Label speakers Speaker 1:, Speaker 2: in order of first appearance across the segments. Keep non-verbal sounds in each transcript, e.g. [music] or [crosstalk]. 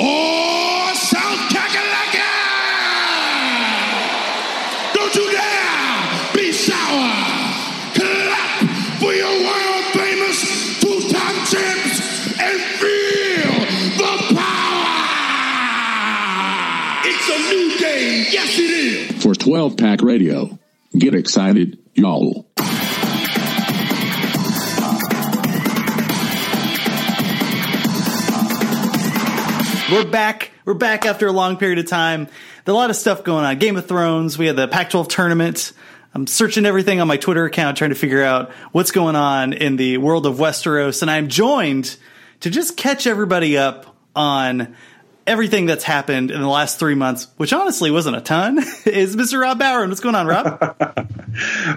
Speaker 1: Oh, South! Don't you dare be sour! For your world famous two-time champs and feel the power! It's a new day, yes it is!
Speaker 2: For 12 Pack Radio, get excited, y'all.
Speaker 3: We're back. We're back after a long period of time. There's a lot of stuff going on. Game of Thrones. We had the Pac-12 tournament. I'm searching everything on my Twitter account, trying to figure out what's going on in the world of Westeros. And I'm joined to just catch everybody up on everything that's happened in the last three months, which honestly wasn't a ton, [laughs] is Mr. Rob Bowen. What's going on, Rob? [laughs]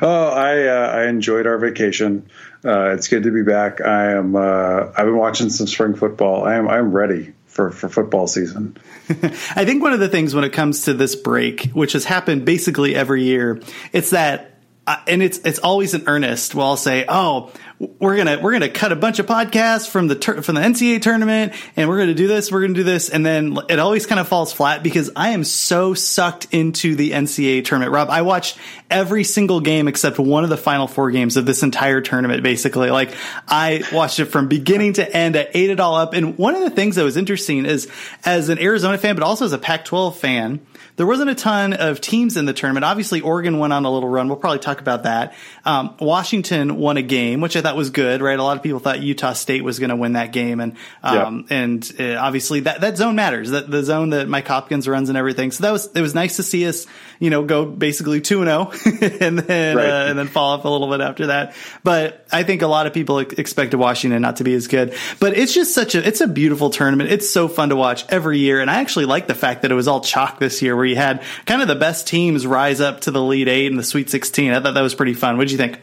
Speaker 4: Oh, I uh, I enjoyed our vacation. Uh, it's good to be back. I am. Uh, I've been watching some spring football. I am. I'm ready for for football season. [laughs]
Speaker 3: I think one of the things when it comes to this break, which has happened basically every year, it's that, uh, and it's it's always in earnest. Well, I'll say, oh, we're gonna we're gonna cut a bunch of podcasts from the tur- from the NCAA tournament, and we're gonna do this, we're gonna do this, and then it always kind of falls flat because I am so sucked into the NCAA tournament. Rob, I watched every single game except one of the final four games of this entire tournament. Basically, like I watched it from beginning to end. I ate it all up, and one of the things that was interesting is as an Arizona fan, but also as a Pac-12 fan there wasn't a ton of teams in the tournament. Obviously, Oregon went on a little run. We'll probably talk about that. Um, Washington won a game, which I thought was good, right? A lot of people thought Utah State was going to win that game, and um, and uh, obviously that that zone matters. That the zone that Mike Hopkins runs and everything. So that was it was nice to see us, you know, go basically two and zero, [laughs] and then
Speaker 4: Right.
Speaker 3: uh, and then fall off a little bit after that. But I think a lot of people ex- expected Washington not to be as good. But it's just such a it's a beautiful tournament. It's so fun to watch every year, and I actually like the fact that it was all chalk this year, where you had kind of the best teams rise up to the Elite Eight and the Sweet Sixteen. I thought that was pretty fun. What do you think?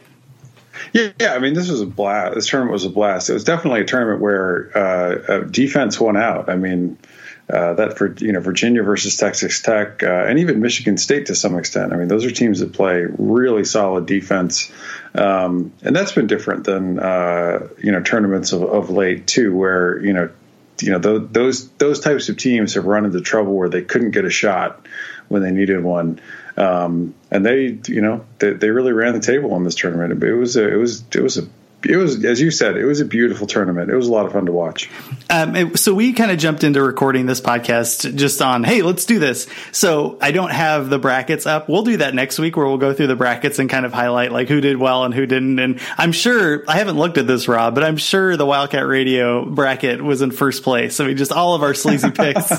Speaker 4: Yeah, yeah. I mean, this was a blast. This tournament was a blast. It was definitely a tournament where uh, defense won out. I mean, uh, that for you know Virginia versus Texas Tech, uh, and even Michigan State to some extent. I mean, those are teams that play really solid defense, um, and that's been different than uh, you know tournaments of, of late too, where you know you know those those types of teams have run into trouble where they couldn't get a shot when they needed one. Um, and they, you know, they, they really ran the table on this tournament. It was, a, it was, it was a, it was, as you said, it was a beautiful tournament. It was a lot of fun to watch.
Speaker 3: Um, it- so we kind of jumped into recording this podcast just on, hey, let's do this. So I don't have the brackets up. We'll do that next week where we'll go through the brackets and kind of highlight like who did well and who didn't. And I'm sure I haven't looked at this, Rob, but I'm sure the Wildcat Radio bracket was in first place. I mean, just all of our sleazy [laughs] picks.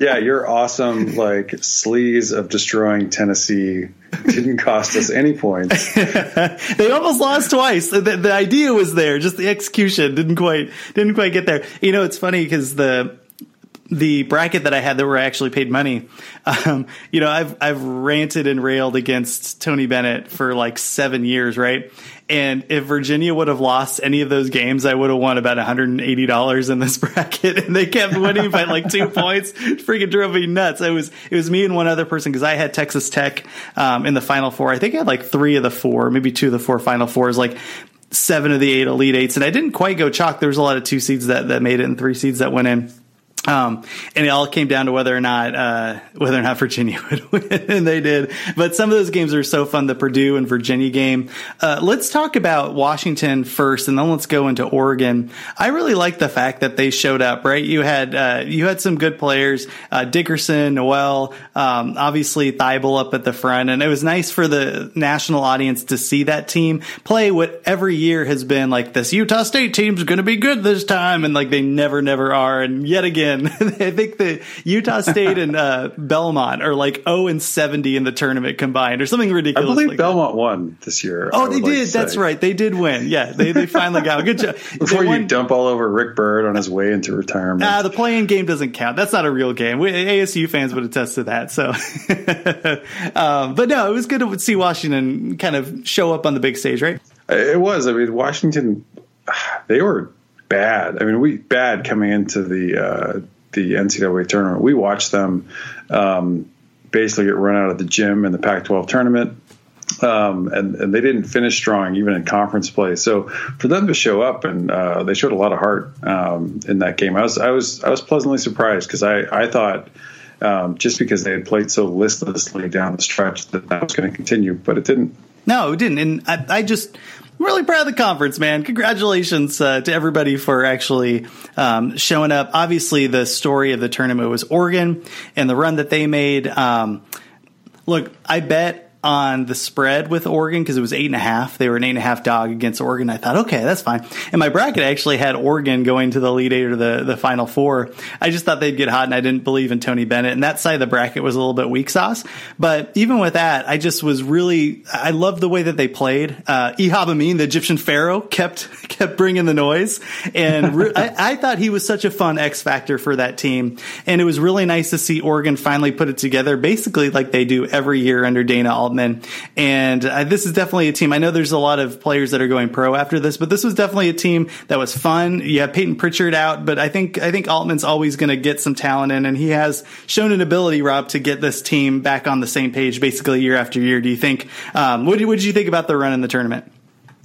Speaker 4: yeah, your awesome like sleaze of destroying Tennessee [laughs] didn't cost us any points. [laughs]
Speaker 3: they almost lost twice. The, the idea was there, just the execution didn't quite didn't quite get there. You know, it's funny because the the bracket that I had that where I actually paid money, um, you know, I've I've ranted and railed against Tony Bennett for like seven years, right? And if Virginia would have lost any of those games, I would have won about $180 in this [laughs] bracket. And they kept winning by like two points. Freaking drove me nuts. It was, it was me and one other person because I had Texas Tech, um, in the final four. I think I had like three of the four, maybe two of the four final fours, like seven of the eight elite eights. And I didn't quite go chalk. There was a lot of two seeds that, that made it and three seeds that went in. Um, and it all came down to whether or not uh, whether or not Virginia [laughs] would win, and they did. But some of those games are so fun. The Purdue and Virginia game. Uh, let's talk about Washington first, and then let's go into Oregon. I really like the fact that they showed up. Right, you had uh, you had some good players, uh, Dickerson, Nowell, um, obviously Thybulle up at the front, and it was nice for the national audience to see that team play what every year has been like. This Utah State team's going to be good this time, and like they never, never are. And yet again win. [laughs] I think the Utah State and uh, Belmont are like 0 and 70 in the tournament combined, or something ridiculous.
Speaker 4: I believe
Speaker 3: like
Speaker 4: Belmont won this year.
Speaker 3: Oh, they
Speaker 4: would like
Speaker 3: did. That's
Speaker 4: say.
Speaker 3: right. They did win. Yeah, they they finally got good job. [laughs]
Speaker 4: Before you dump all over Rick Byrd on his way into retirement.
Speaker 3: Ah, the playing game doesn't count. That's not a real game. We, ASU fans would attest to that. So, [laughs] um, but no, it was good to see Washington kind of show up on the big stage, right?
Speaker 4: It was. I mean, Washington, [sighs] they were bad. I mean, we bad coming into the uh, the NCAA tournament. We watched them um, basically get run out of the gym in the Pac-12 tournament. Um, and, and they didn't finish strong even in conference play. So for them to show up and uh, they showed a lot of heart um, in that game. I was I was I was pleasantly surprised because I I thought um, just because they had played so listlessly down the stretch that that was going to continue, but it didn't.
Speaker 3: No, it didn't. And I, I just I'm really proud of the conference, man. Congratulations uh, to everybody for actually um, showing up. Obviously, the story of the tournament was Oregon and the run that they made. Um, look, I bet on the spread with Oregon because it was eight and a half. They were an eight and a half dog against Oregon. I thought, okay, that's fine. And my bracket actually had Oregon going to the Elite Eight or the, the final four. I just thought they'd get hot and I didn't believe in Tony Bennett. And that side of the bracket was a little bit weak sauce. But even with that, I just was really, I loved the way that they played. Uh, Ehab Amin, the Egyptian pharaoh, kept, [laughs] kept bringing the noise. And re- I, I thought he was such a fun X factor for that team. And it was really nice to see Oregon finally put it together, basically like they do every year under Dana And uh, this is definitely a team. I know there's a lot of players that are going pro after this, but this was definitely a team that was fun. You have Payton Pritchard out, but I think I think Altman's always going to get some talent in, and he has shown an ability, Rob, to get this team back on the same page, basically year after year. Do you think? Um, what what did you think about the run in the tournament?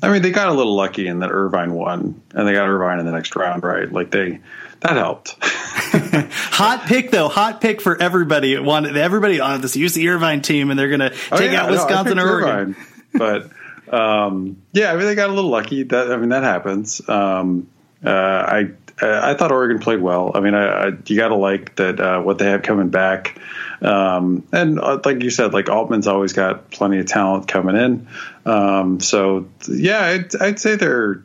Speaker 4: I mean, they got a little lucky in that Irvine won, and they got Irvine in the next round, right? Like they that helped. [laughs] [laughs]
Speaker 3: Hot pick though, hot pick for everybody. Wanted everybody on this UC Irvine team, and they're going to
Speaker 4: Oh,
Speaker 3: take
Speaker 4: yeah,
Speaker 3: out Wisconsin
Speaker 4: picked
Speaker 3: or Oregon.
Speaker 4: Irvine. but um, yeah, I mean, they got a little lucky. That I mean, that happens. Um, uh, I I thought Oregon played well. I mean, I, I, you got to like that uh, what they have coming back. Um, and uh, like you said, like Altman's always got plenty of talent coming in. Um, so yeah, I'd, I'd say they're.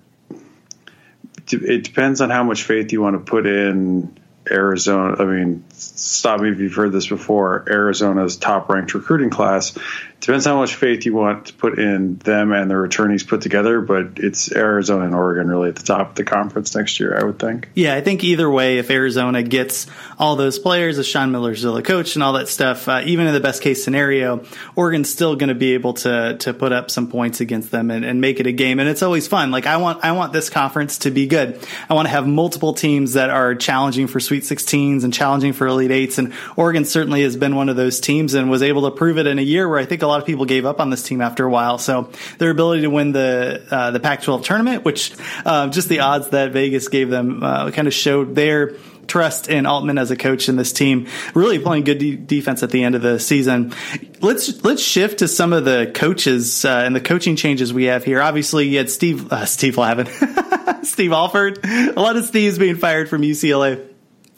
Speaker 4: It depends on how much faith you want to put in Arizona. I mean, stop me if you've heard this before. Arizona's top ranked recruiting class. Depends how much faith you want to put in them and their attorneys put together, but it's Arizona and Oregon really at the top of the conference next year, I would think.
Speaker 3: Yeah, I think either way, if Arizona gets all those players, if Sean Miller's still the coach and all that stuff, uh, even in the best case scenario, Oregon's still going to be able to to put up some points against them and, and make it a game. And it's always fun. Like I want I want this conference to be good. I want to have multiple teams that are challenging for Sweet 16s and challenging for Elite Eights. And Oregon certainly has been one of those teams and was able to prove it in a year where I think a lot of people gave up on this team after a while. So their ability to win the uh, the Pac-12 tournament, which uh, just the odds that Vegas gave them, uh, kind of showed their trust in Altman as a coach in this team. Really playing good de- defense at the end of the season. Let's let's shift to some of the coaches uh, and the coaching changes we have here. Obviously, you had Steve uh, Steve Lavin, [laughs] Steve Alford. A lot of Steves being fired from UCLA.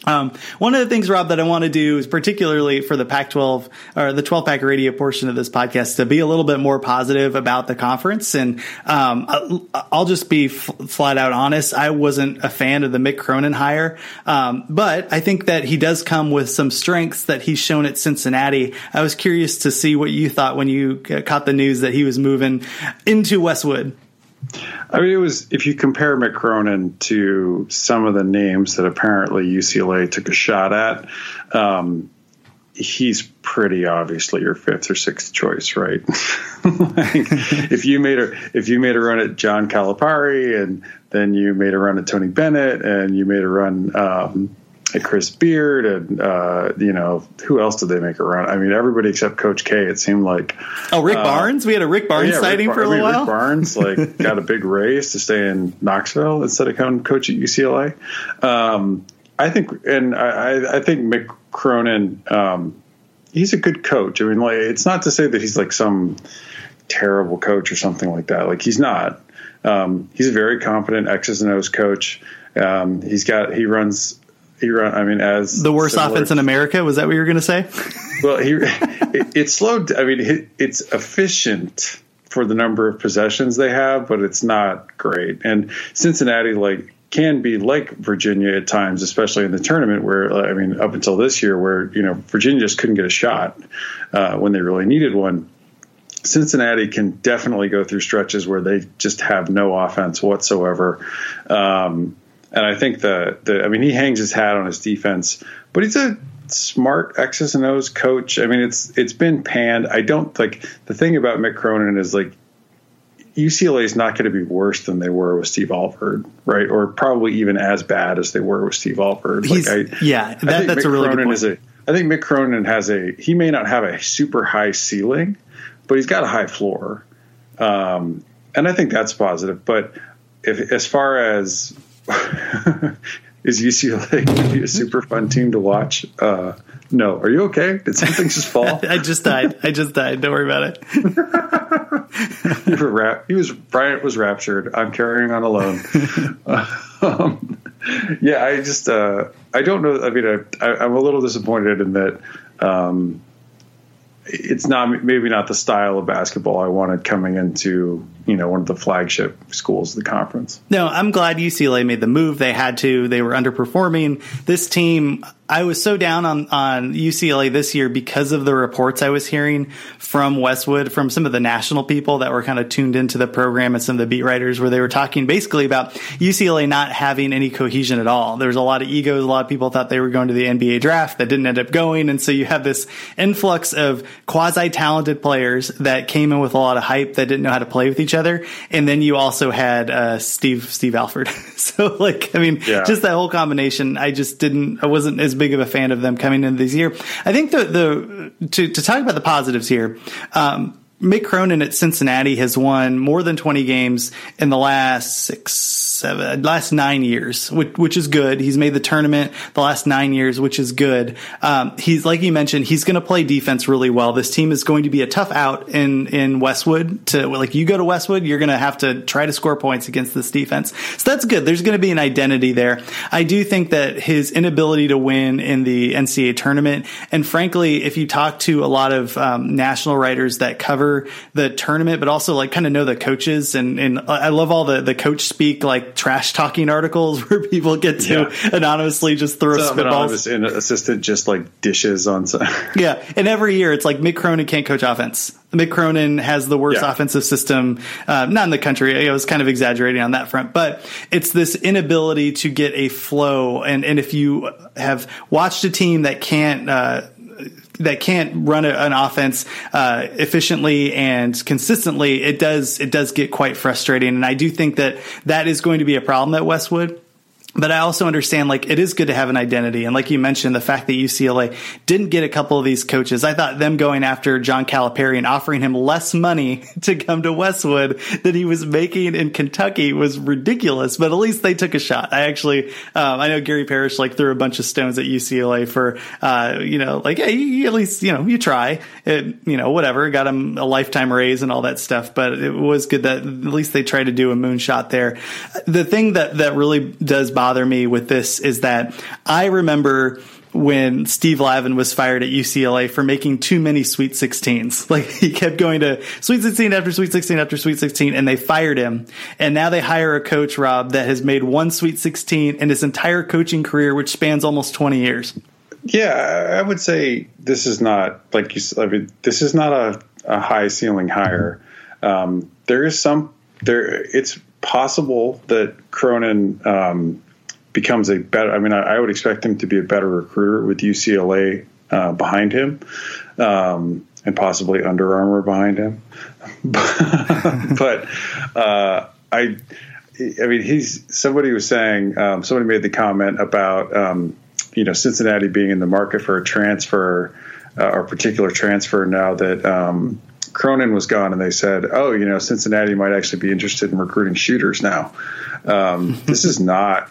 Speaker 3: Um, one of the things, Rob, that I want to do is particularly for the Pac-12 or the 12 pack radio portion of this podcast to be a little bit more positive about the conference. And, um, I'll just be f- flat out honest. I wasn't a fan of the Mick Cronin hire. Um, but I think that he does come with some strengths that he's shown at Cincinnati. I was curious to see what you thought when you caught the news that he was moving into Westwood.
Speaker 4: I mean, it was if you compare Mick Cronin to some of the names that apparently UCLA took a shot at, um, he's pretty obviously your fifth or sixth choice, right? [laughs] like, if you made a if you made a run at John Calipari and then you made a run at Tony Bennett and you made a run um, at Chris Beard and uh, you know who else did they make a run? I mean, everybody except Coach K. It seemed like
Speaker 3: oh Rick uh, Barnes. We had a Rick Barnes
Speaker 4: yeah,
Speaker 3: sighting
Speaker 4: Rick
Speaker 3: for a little
Speaker 4: I mean,
Speaker 3: while.
Speaker 4: Rick Barnes like [laughs] got a big raise to stay in Knoxville instead of coming coach at UCLA. Um, I think, and I, I think Mick Cronin, um, he's a good coach. I mean, like it's not to say that he's like some terrible coach or something like that. Like he's not. Um, he's a very competent X's and O's coach. Um, he's got he runs he run. I mean, as
Speaker 3: the worst offense in America. Was that what you were going to say? [laughs]
Speaker 4: well, he it, it's slowed. I mean, it, it's efficient for the number of possessions they have, but it's not great. And Cincinnati, like can be like Virginia at times, especially in the tournament. Where I mean, up until this year, where you know Virginia just couldn't get a shot uh, when they really needed one. Cincinnati can definitely go through stretches where they just have no offense whatsoever. Um, and I think the, the, I mean, he hangs his hat on his defense, but he's a smart X's and O's coach. I mean, it's, it's been panned. I don't like the thing about Mick Cronin is like UCLA is not going to be worse than they were with Steve Alford, right? Or probably even as bad as they were with Steve Alford.
Speaker 3: Like I, yeah, that, that's Mick a really Cronin good point.
Speaker 4: A, I think Mick Cronin has a, he may not have a super high ceiling, but he's got a high floor. Um, and I think that's positive. But if, as far as [laughs] is UCLA going to be a super fun team to watch? Uh, no. Are you okay? Did something just fall? [laughs]
Speaker 3: I just died. I just died. Don't worry about
Speaker 4: it. [laughs] you were rap- he was Bryant was raptured. I'm carrying on alone. um, yeah, I just uh, I don't know. I mean, I, am a little disappointed in that. Um, it's not maybe not the style of basketball I wanted coming into you know one of the flagship schools of the conference.
Speaker 3: No, I'm glad UCLA made the move. They had to. They were underperforming. This team, I was so down on on UCLA this year because of the reports I was hearing from Westwood, from some of the national people that were kind of tuned into the program and some of the beat writers, where they were talking basically about UCLA not having any cohesion at all. There was a lot of egos. A lot of people thought they were going to the NBA draft that didn't end up going, and so you have this influx of quasi talented players that came in with a lot of hype that didn't know how to play with each other, and then you also had uh, Steve Steve Alford. [laughs] so like, I mean, yeah. just that whole combination. I just didn't. I wasn't as big of a fan of them coming into this year. I think the the to to talk about the positives here. Um, Mick Cronin at Cincinnati has won more than 20 games in the last six, seven, last nine years, which, which is good. He's made the tournament the last nine years, which is good. Um, he's, like you mentioned, he's going to play defense really well. This team is going to be a tough out in, in Westwood to, like, you go to Westwood, you're going to have to try to score points against this defense. So that's good. There's going to be an identity there. I do think that his inability to win in the NCAA tournament, and frankly, if you talk to a lot of um, national writers that cover cover the tournament, but also like kind of know the coaches. And, and I love all the, the coach speak like trash talking articles [laughs] where people get to yeah. anonymously just throw Some spitballs.
Speaker 4: And assistant just like dishes on. Some. [laughs]
Speaker 3: yeah. And every year it's like Mick Cronin can't coach offense. Mick Cronin has the worst yeah. offensive system, uh, not in the country. I was kind of exaggerating on that front, but it's this inability to get a flow. And, and if you have watched a team that can't, uh, that can't run an offense uh, efficiently and consistently, it does it does get quite frustrating. And I do think that that is going to be a problem at Westwood but I also understand like it is good to have an identity. And like you mentioned, the fact that UCLA didn't get a couple of these coaches, I thought them going after John Calipari and offering him less money [laughs] to come to Westwood than he was making in Kentucky was ridiculous. But at least they took a shot. I actually, um, I know Gary Parrish like threw a bunch of stones at UCLA for, uh, you know, like, hey, you, at least, you know, you try it, you know, whatever, got him a lifetime raise and all that stuff. But it was good that at least they tried to do a moonshot there. The thing that, that really does bother me with this is that I remember when Steve Lavin was fired at UCLA for making too many Sweet 16s. [laughs] Like he kept going to Sweet 16 after Sweet 16 after Sweet 16 and they fired him. And now they hire a coach, Rob, that has made one Sweet 16 in his entire coaching career, which spans almost 20 years.
Speaker 4: Yeah, I would say this is not like you. I mean, this is not a, a high ceiling hire. Um, there is some there. It's possible that Cronin um, becomes a better. I mean, I, I, would expect him to be a better recruiter with UCLA uh, behind him, um, and possibly Under Armour behind him. [laughs] but uh, I, I mean, he's somebody was saying. Um, somebody made the comment about um, you know Cincinnati being in the market for a transfer uh, or particular transfer now that. Um, Cronin was gone, and they said, "Oh, you know, Cincinnati might actually be interested in recruiting shooters now." Um, [laughs] this is not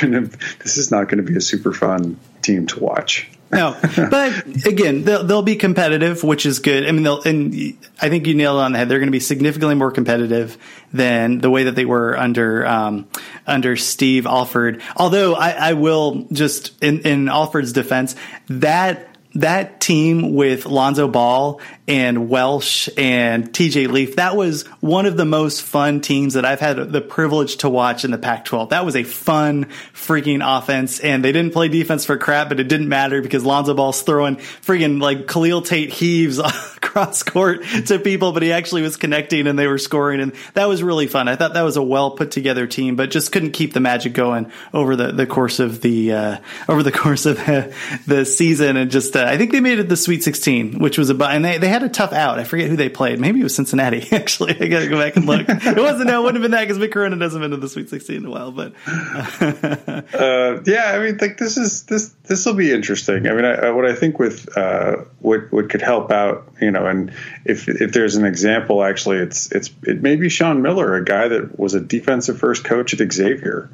Speaker 4: gonna. This is not going to be a super fun team to watch.
Speaker 3: no, but again, they'll, they'll be competitive, which is good. I mean, they'll, and I think you nailed it on the head. They're going to be significantly more competitive than the way that they were under um, under Steve Alford. Although I, I will just in, in Alford's defense, that that team with Lonzo Ball and Welsh and TJ Leaf, that was one of the most fun teams that I've had the privilege to watch in the Pac 12. That was a fun freaking offense. And they didn't play defense for crap, but it didn't matter because Lonzo Ball's throwing freaking like Khalil Tate heaves [laughs] across court to people, but he actually was connecting and they were scoring. And that was really fun. I thought that was a well put together team, but just couldn't keep the magic going over the, the course of the, uh, over the course of the, [laughs] the season. And just, uh, I think they made it the Sweet 16, which was a, and they, they had a tough out. I forget who they played. Maybe it was Cincinnati, [laughs] actually. I gotta go back and look. it wasn't, no, it wouldn't have been that because Mick Cronin hasn't been to the Sweet 16 in a while, but. [laughs]
Speaker 4: uh, yeah, I mean, like this is, this, this will be interesting. I mean, I, what I think with, uh, what, what could help out, you know, and if, if there's an example, actually, it's, it's, it may be Sean Miller, a guy that was a defensive first coach at Xavier.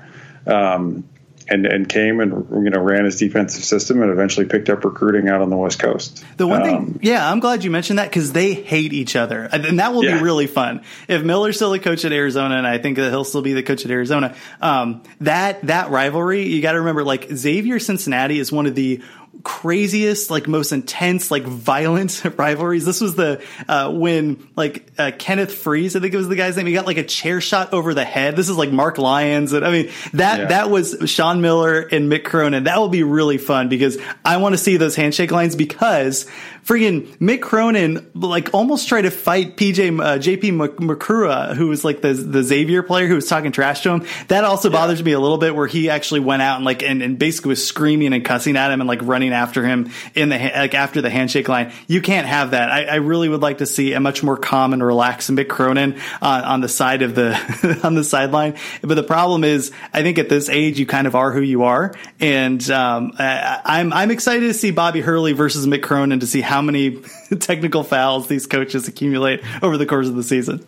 Speaker 4: Um, and and came and you know ran his defensive system and eventually picked up recruiting out on the West Coast.
Speaker 3: The one um, thing, yeah, I'm glad you mentioned that because they hate each other, and that will yeah. be really fun. If Miller's still a coach at Arizona, and I think that he'll still be the coach at Arizona, um, that that rivalry, you got to remember, like Xavier Cincinnati is one of the craziest, like most intense, like violent [laughs] rivalries. This was the uh, when like uh, Kenneth Frease, I think it was the guy's name. He got like a chair shot over the head. This is like Mark Lyons, and I mean that yeah. that was Sean Miller and Mick Cronin. That will be really fun because I want to see those handshake lines because freaking Mick Cronin like almost tried to fight PJ uh, JP Macura, who was like the the Xavier player who was talking trash to him. That also yeah. bothers me a little bit where he actually went out and like and, and basically was screaming and cussing at him and like running after him in the like after the handshake line. You can't have that. I, I really would like to see a much more calm and relaxed Mick Cronin uh, on the side of the [laughs] on the sideline. But the problem is, I think at this age you kind of are who you are, and um, I, I'm I'm excited to see Bobby Hurley versus Mick Cronin to see how many [laughs] technical fouls these coaches accumulate over the course of the season.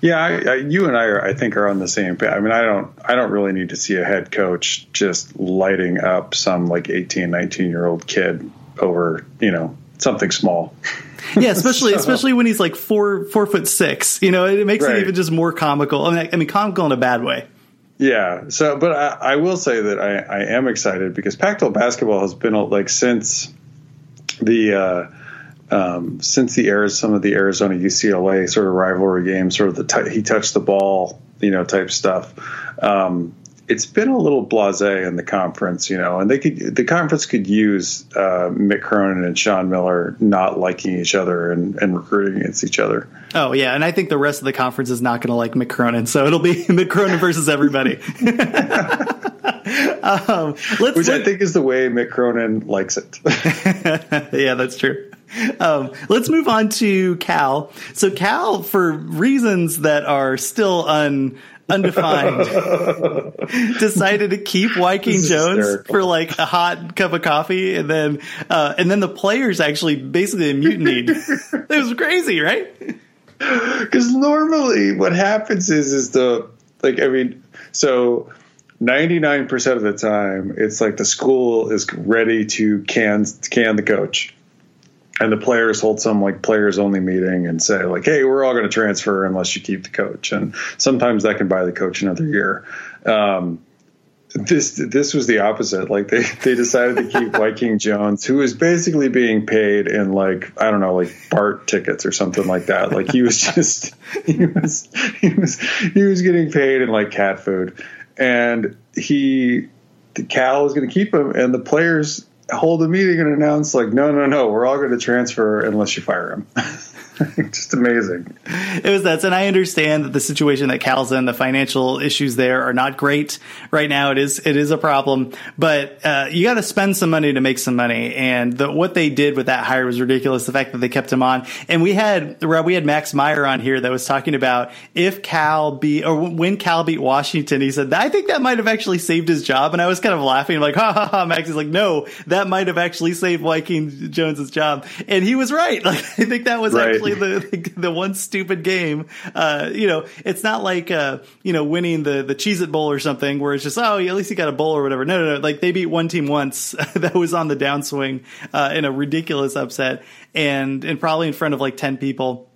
Speaker 4: Yeah, I, I, you and I are, I think, are on the same page. I mean, I don't, I don't really need to see a head coach just lighting up some like 18, 19 year old kid over, you know, something small. [laughs]
Speaker 3: Yeah, especially [laughs] so. especially when he's like four four foot six. You know, it makes right. it even just more comical. I mean, I mean, comical in a bad way.
Speaker 4: Yeah. So, but I, I will say that I, I am excited because Pac-12 basketball has been like since the uh, um, since the era some of the Arizona UCLA sort of rivalry games, sort of the t- he touched the ball, you know, type stuff. Um, it's been a little blasé in the conference, you know, and they could the conference could use uh, Mick Cronin and Sean Miller not liking each other and, and recruiting against each other.
Speaker 3: Oh yeah, and I think the rest of the conference is not going to like Mick Cronin, so it'll be [laughs] Mick Cronin versus everybody. [laughs] [laughs]
Speaker 4: um, Which I think is the way Mick Cronin likes it. [laughs]
Speaker 3: yeah, that's true. Um, let's move on to Cal. So Cal, for reasons that are still un undefined, [laughs] decided to keep Wyking Jones hysterical. for like a hot cup of coffee, and then uh, and then the players actually basically mutinied. it was crazy, right?
Speaker 4: Because normally, what happens is is the like I mean, so 99% of the time it's like the school is ready to can can the coach. And the players hold some like players only meeting and say like hey we're all going to transfer unless you keep the coach. And sometimes that can buy the coach another year. Um, this this was the opposite. Like they they decided to keep [laughs] Wyking Jones who was basically being paid in like I don't know like BART tickets or something like that. Like he was [laughs] just he was he was he was getting paid in like cat food and he Cal is going to keep him, and the players hold a meeting and announce like, no, no, no, we're all going to transfer unless you fire him. [laughs] [laughs] just amazing.
Speaker 3: It was that, and I understand that the situation that Cal's in, the financial issues there are not great right now. It is it is a problem, but uh, you got to spend some money to make some money, and the, what they did with that hire was ridiculous. The fact that they kept him on, and we had we had Max Meyer on here that was talking about if Cal beat or when Cal beat Washington, he said I think that might have actually saved his job, and I was kind of laughing like [laughs] ha ha ha. Max is like no, that might have actually saved Wyking Jones's job, and he was right. [laughs] Like I think that was right. actually the, the, [laughs] the one stupid game. Uh, you know, it's not like uh, you know winning the the Cheez It Bowl or something where it's just oh at least you got a bowl or whatever. No, no, no. Like they beat one team once [laughs] that was on the downswing uh, in a ridiculous upset and and probably in front of like ten people.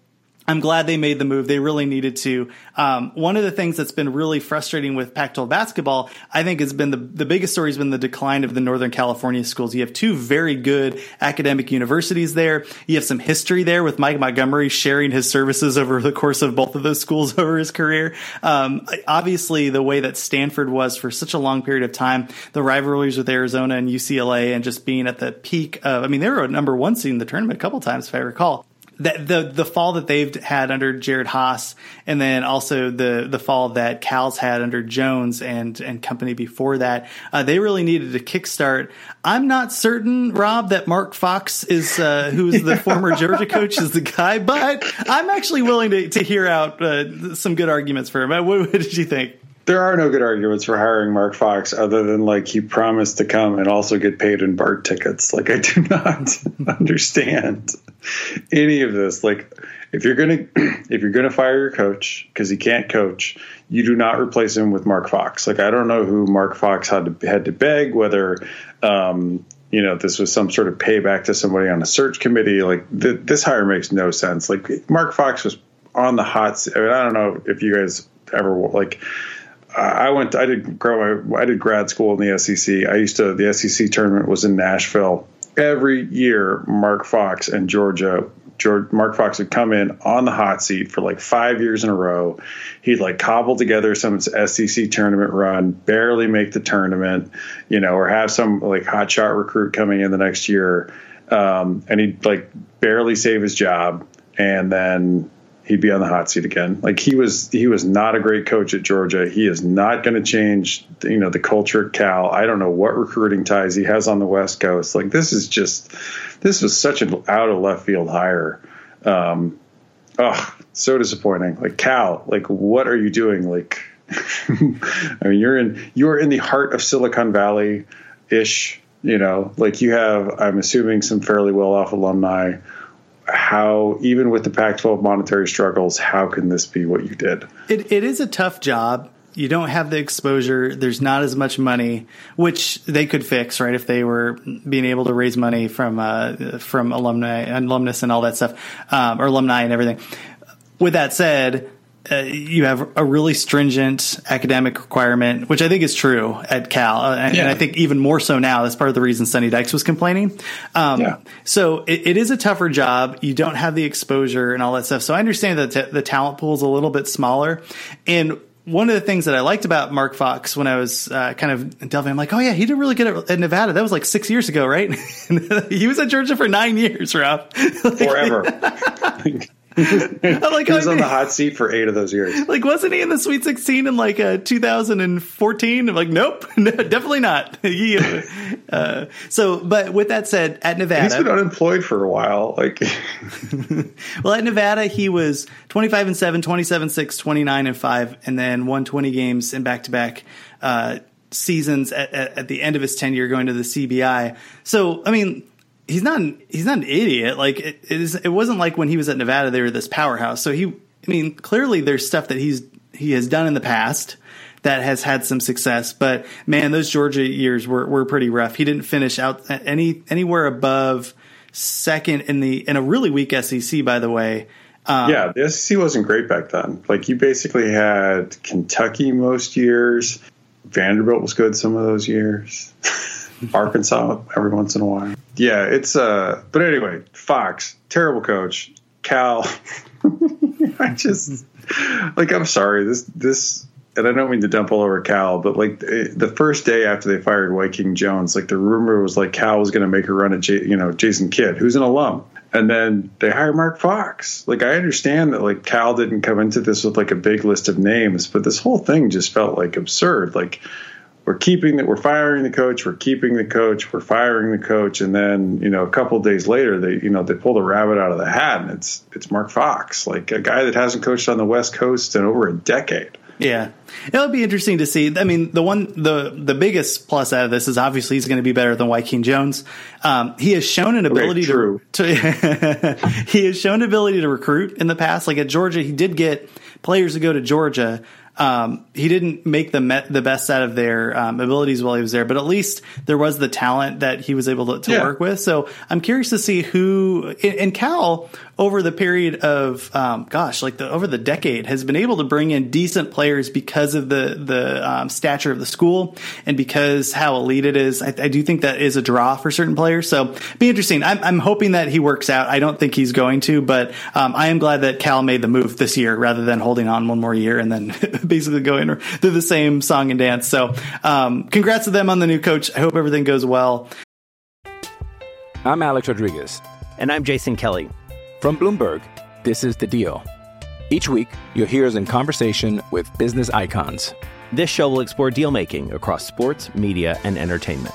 Speaker 3: I'm glad they made the move. They really needed to. Um, one of the things that's been really frustrating with Pac-12 basketball, I think, has been the the biggest story has been the decline of the Northern California schools. You have two very good academic universities there. You have some history there with Mike Montgomery sharing his services over the course of both of those schools [laughs] over his career. Um, obviously, the way that Stanford was for such a long period of time, the rivalries with Arizona and UCLA, and just being at the peak of, I mean, they were a number one seed in the tournament a couple times, if I recall the, the the fall that they've had under Jerod Haase, and then also the the fall that Cal's had under Jones and and company before that, uh, they really needed a kickstart. I'm not certain, Rob, that Mark Fox is uh, who is the [laughs] former Georgia coach is the guy, but I'm actually willing to to hear out uh, some good arguments for him. What, what did you think?
Speaker 4: There are no good arguments for hiring Mark Fox other than like he promised to come and also get paid in BART tickets. Like I do [laughs] not understand any of this. Like if you're gonna [clears throat] if you're gonna fire your coach because he can't coach, you do not replace him with Mark Fox. Like I don't know who Mark Fox had to had to beg whether. Um, you know, this was some sort of payback to somebody on a search committee. Like th- this hire makes no sense. Like Mark Fox was on the hot. I, mean, I don't know if you guys ever like I went. I did grow. I did grad school in the SEC. I used to. The SEC tournament was in Nashville every year. Mark Fox and Georgia. George, Mark Fox would come in on the hot seat for like five years in a row. He'd like cobble together some SEC tournament run, barely make the tournament, you know, or have some like hot shot recruit coming in the next year, um, and he'd like barely save his job, and then he'd be on the hot seat again. Like he was, he was not a great coach at Georgia. He is not going to change, you know, the culture at Cal. I don't know what recruiting ties he has on the West Coast. Like this is just, this was such an out of left field hire. Um, oh, so disappointing. Like Cal, like what are you doing? Like, [laughs] I mean, you're in, you are in the heart of Silicon Valley ish. You know, like you have, I'm assuming, some fairly well off alumni how even with the Pac-12 monetary struggles, how can this be what you did?
Speaker 3: It, it is a tough job. You don't have the exposure. There's not as much money, which they could fix, right? If they were being able to raise money from uh, from alumni, and alumnus, and all that stuff, um, or alumni and everything. With that said, uh, you have a really stringent academic requirement, which I think is true at Cal, uh, and, yeah. and, I think even more so now. That's part of the reason Sonny Dykes was complaining. Um, yeah. So it, it is a tougher job. You don't have the exposure and all that stuff. So I understand that t- the talent pool is a little bit smaller, and one of the things that I liked about Mark Fox when I was uh, kind of delving, I'm like, oh yeah, he did really good at, at Nevada. That was like six years ago, right? [laughs] he was at Georgia for nine years, Rob. [laughs]
Speaker 4: Forever. [laughs] [laughs] like he was on the hot seat for eight of those years.
Speaker 3: Like, wasn't he in the Sweet 16 in like uh, 2014? I'm like, nope, [laughs] no, definitely not. [laughs] he, uh, so, but with that said, at Nevada,
Speaker 4: he's been unemployed for a while. Like,
Speaker 3: well, at Nevada, he was 25 and 7, 27 6, 29 and 5, and then won 20 games in back to back seasons at, at, at, the end of his tenure going to the CBI. So, I mean, he's not an, he's not an idiot. Like it, it is. It wasn't like when he was at Nevada, they were this powerhouse. So he, I mean, clearly there's stuff that he's he has done in the past that has had some success. But man, those Georgia years were were pretty rough. He didn't finish out any anywhere above second in the in a really weak SEC, by the way.
Speaker 4: Um, yeah, the SEC wasn't great back then. Like you basically had Kentucky most years. Vanderbilt was good some of those years. [laughs] Arkansas every once in a while. Yeah, it's uh but anyway, Fox, terrible coach. Cal [laughs] I just like I'm sorry, this this and I don't mean to dump all over Cal, but like the first day after they fired Wyking Jones, like the rumor was like Cal was going to make a run at J, you know Jason Kidd, who's an alum, and then they hired Mark Fox. Like I understand that like Cal didn't come into this with like a big list of names, but this whole thing just felt like absurd. Like we're keeping that we're firing the coach we're keeping the coach we're firing the coach. And then you know a couple days later they you know they pull the rabbit out of the hat and it's it's mark fox like a guy that hasn't coached on the west coast in over a decade.
Speaker 3: Yeah. It'll be interesting to see. I mean the one the the biggest plus out of this is obviously he's going to be better than Wyking jones. Um, he has shown an ability okay, to, to [laughs] he has shown ability to recruit in the past. Like at georgia he did get players to go to georgia um, he didn't make the met, the best out of their um, abilities while he was there, but at least there was the talent that he was able to, to
Speaker 4: Yeah.
Speaker 3: work with. So I'm curious to see who and and Cal over the period of um, gosh, like the over the decade has been able to bring in decent players because of the the um, stature of the school and because how elite it is. I, I do think that is a draw for certain players. So be interesting. I'm, I'm hoping that he works out. I don't think he's going to, but um, I am glad that Cal made the move this year rather than holding on one more year and then [laughs] [laughs] basically going through the same song and dance. So um, congrats to them on the new coach. I hope everything goes well.
Speaker 5: I'm Alex Rodriguez.
Speaker 6: And I'm Jason Kelly.
Speaker 5: From Bloomberg, this is The Deal. Each week, you'll hear us in conversation with business icons.
Speaker 6: This show will explore deal making across sports, media, and entertainment.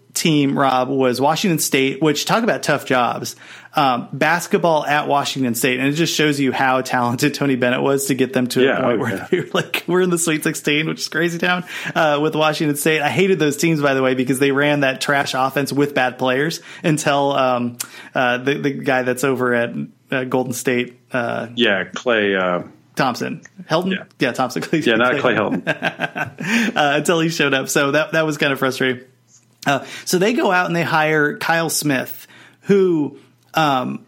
Speaker 3: team, Rob, was Washington State, which talk about tough jobs. Um, basketball at Washington State, and it just shows you how talented Tony Bennett was to get them to
Speaker 4: Yeah,
Speaker 3: a point
Speaker 4: oh,
Speaker 3: where
Speaker 4: yeah.
Speaker 3: they were like [laughs] we're in the Sweet 16, which is crazy town uh, with Washington State. I hated those teams, by the way, because they ran that trash offense with bad players until um, uh, the the guy that's over at uh, Golden State, uh,
Speaker 4: Yeah, Clay. Uh,
Speaker 3: Thompson, Helton,
Speaker 4: Yeah.
Speaker 3: Thompson, Clay, [laughs]
Speaker 4: yeah, not Clay Hilton. [laughs]
Speaker 3: uh, until he showed up. So that that was kind of frustrating. Uh, so they go out and they hire Kyle Smith, who um,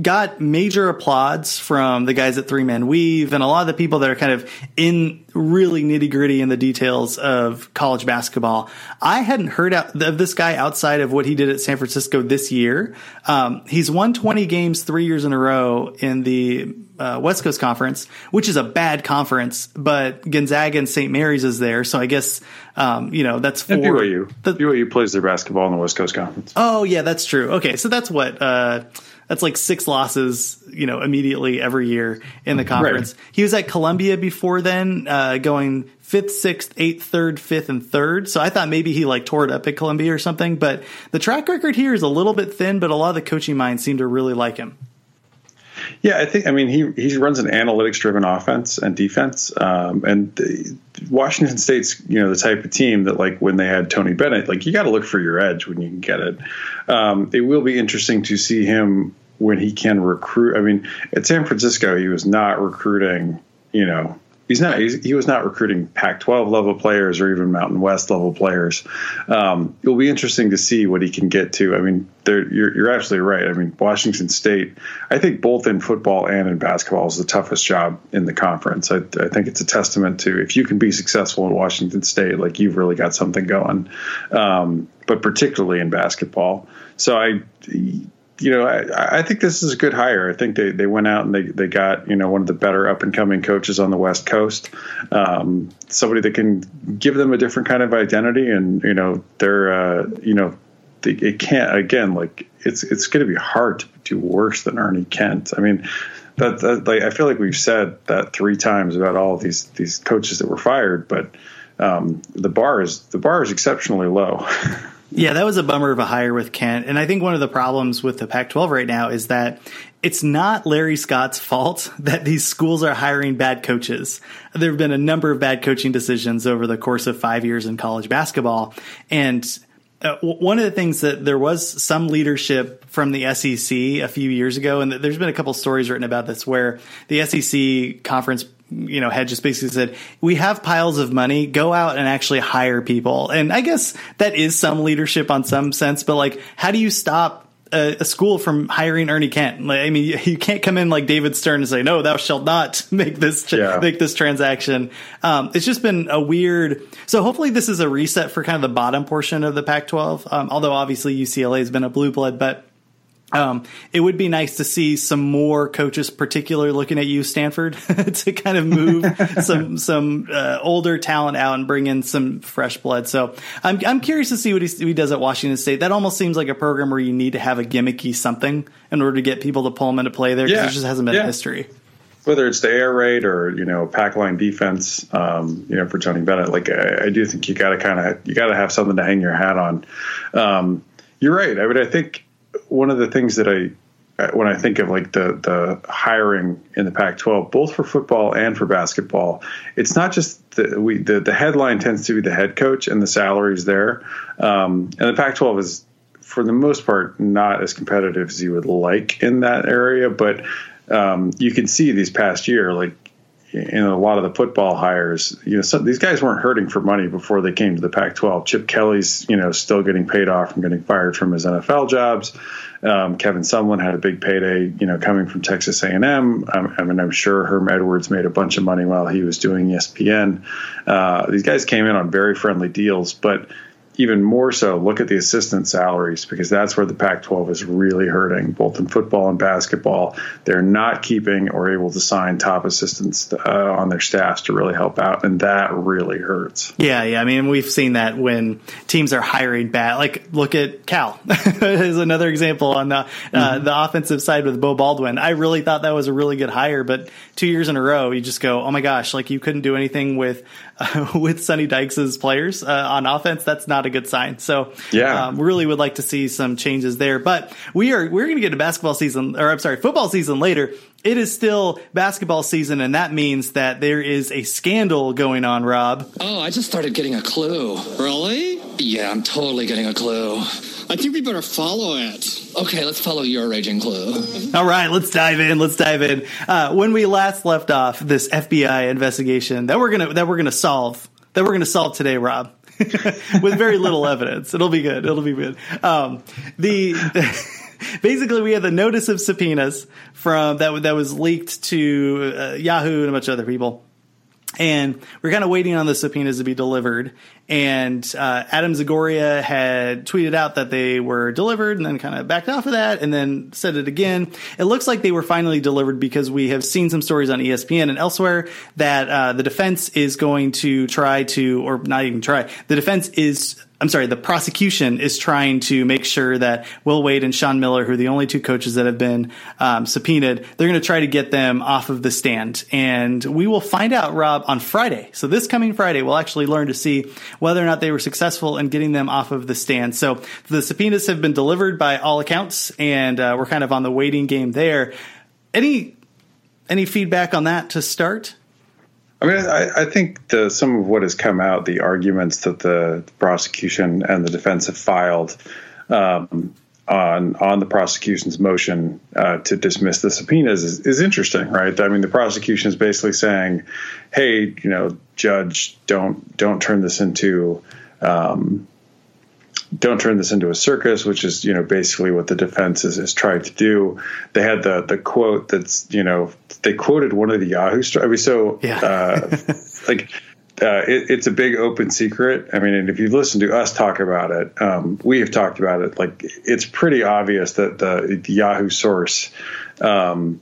Speaker 3: got major applauds from the guys at Three Man Weave and a lot of the people that are kind of in really nitty gritty in the details of college basketball. I hadn't heard of this guy outside of what he did at San Francisco this year. Um, he's won 20 games three years in a row in the uh, West Coast Conference, which is a bad conference, but Gonzaga and St. Mary's is there. So I guess, um, you know, that's for
Speaker 4: BYU.
Speaker 3: the-
Speaker 4: BYU plays their basketball in the West Coast Conference.
Speaker 3: Oh yeah, that's true. Okay, so that's what uh that's like six losses, you know, immediately every year in the conference. He was at Columbia before then, uh going fifth, sixth, eighth, third, fifth, and third. So I thought maybe he like tore it up at Columbia or something. But the track record here is a little bit thin, but a lot of the coaching minds seem to really like him.
Speaker 4: Yeah, I think. I mean, he he runs an analytics-driven offense and defense, um, and the, Washington State's you know the type of team that like when they had Tony Bennett, like you got to look for your edge when you can get it. Um, it will be interesting to see him when he can recruit. I mean, at San Francisco, he was not recruiting. You know, he's not. He's, he was not recruiting Pac-12 level players or even Mountain West level players. Um, it'll be interesting to see what he can get to. I mean, you're, you're absolutely right. I mean, Washington State. I think both in football and in basketball is the toughest job in the conference. I, I think it's a testament to if you can be successful in Washington State, like you've really got something going. Um, but particularly in basketball. So I you know, I, I think this is a good hire. I think they, they went out and they, they got, you know, one of the better up and coming coaches on the West Coast. Um, somebody that can give them a different kind of identity. And, you know, they're, uh, you know, they, it can't, again, like it's, it's going to be hard to do worse than Ernie Kent. I mean, that, that like, I feel like we've said that three times about all these, these coaches that were fired, but um, the bar is, the bar is exceptionally low. [laughs]
Speaker 3: Yeah, that was a bummer of a hire with Kent. And I think one of the problems with the Pac 12 right now is that it's not Larry Scott's fault [laughs] that these schools are hiring bad coaches. There have been a number of bad coaching decisions over the course of five years in college basketball. And uh, one of the things that there was some leadership from the SEC a few years ago, and there's been a couple stories written about this where the SEC conference you know, had just basically said, we have piles of money, go out and actually hire people. And I guess that is some leadership on some sense, but like, how do you stop a, a school from hiring Ernie Kent? Like, I mean, you, you can't come in like David Stern and say, no, thou shalt not [laughs] make this, tra-
Speaker 4: Yeah.
Speaker 3: make this transaction. Um, it's just been a weird, so hopefully this is a reset for kind of the bottom portion of the Pac 12. Um, although obviously UCLA has been a blue blood, but um, it would be nice to see some more coaches, particularly looking at you, Stanford, [laughs] to kind of move [laughs] some some uh, older talent out and bring in some fresh blood. So I'm I'm curious to see what he, what he does at Washington State. That almost seems like a program where you need to have a gimmicky something in order to get people to pull them into play there because
Speaker 4: Yeah.
Speaker 3: there just hasn't been a
Speaker 4: Yeah.
Speaker 3: history.
Speaker 4: whether it's the air raid or you know pack line defense, um, you know for Tony Bennett, like I, I do think you got to kind of you got to have something to hang your hat on. Um, you're right. I mean, I think one of the things that I uh, when I think of like the the hiring in the Pac-12, both for football and for basketball, it's not just the we the, the headline tends to be the head coach and the salaries there, um, and the Pac-12 is for the most part not as competitive as you would like in that area, but um, you can see these past year like in a lot of the football hires, you know, some, these guys weren't hurting for money before they came to the Pac-12. Chip Kelly's, you know, still getting paid off from getting fired from his NFL jobs. Um, Kevin Sumlin had a big payday, you know, coming from Texas A&M. Um, I mean, I'm sure Herm Edwards made a bunch of money while he was doing ESPN. Uh, these guys came in on very friendly deals, but even more so, look at the assistant salaries because that's where the Pac 12 is really hurting, both in football and basketball. They're not keeping or able to sign top assistants uh, on their staffs to really help out, and that really hurts.
Speaker 3: Yeah, yeah. I mean, we've seen that when teams are hiring bad. Like, look at Cal [laughs] is another example on the uh, mm-hmm. the offensive side with Beau Baldwin. I really thought that was a really good hire, but two years in a row, you just go, oh my gosh, like you couldn't do anything with uh, [laughs] with Sonny Dykes' players uh, on offense, that's not a good sign. So,
Speaker 4: yeah,
Speaker 3: um, really would like to see some changes there. But we are we're going to get a basketball season, or I'm sorry, football season later. It is still basketball season, and that means that there is a scandal going on. Rob.
Speaker 7: Oh, I just started getting a clue.
Speaker 8: Really?
Speaker 7: Yeah, I'm totally getting a clue.
Speaker 8: I think we better follow it.
Speaker 7: Okay, let's follow your raging clue.
Speaker 3: All right, let's dive in. Let's dive in. Uh, when we last left off this FBI investigation that we're gonna that we're gonna solve that we're gonna solve today, Rob, [laughs] with very little evidence. It'll be good. It'll be good. Um, the [laughs] basically we had the notice of subpoenas from that that was leaked to uh, Yahoo and a bunch of other people and we're kind of waiting on the subpoenas to be delivered. And uh, Adam Zagoria had tweeted out that they were delivered and then kind of backed off of that and then said it again. It looks like they were finally delivered because we have seen some stories on ESPN and elsewhere that uh, the defense is going to try to, or not even try, the defense is I'm sorry, the prosecution is trying to make sure that Will Wade and Sean Miller, who are the only two coaches that have been um, subpoenaed, they're going to try to get them off of the stand. And we will find out, Rob, on Friday. So this coming Friday, we'll actually learn to see whether or not they were successful in getting them off of the stand. So the subpoenas have been delivered by all accounts, and uh, we're kind of on the waiting game there. Any any feedback on that to start?
Speaker 4: I mean, I, I think the, some of what has come out, the arguments that the prosecution and the defense have filed um, on on the prosecution's motion uh, to dismiss the subpoenas is, is, interesting, right? I mean, the prosecution is basically saying, "Hey, you know, judge, don't don't turn this into." Um, don't turn this into a circus, which is you know basically what the defense is, is trying to do. They had the the quote that's you know they quoted one of the Yahoo. I mean, so
Speaker 3: yeah.
Speaker 4: uh, [laughs] like uh, it, it's a big open secret. I mean, and if you listen to us talk about it, um, we have talked about it. Like it's pretty obvious that the, the Yahoo source. Um,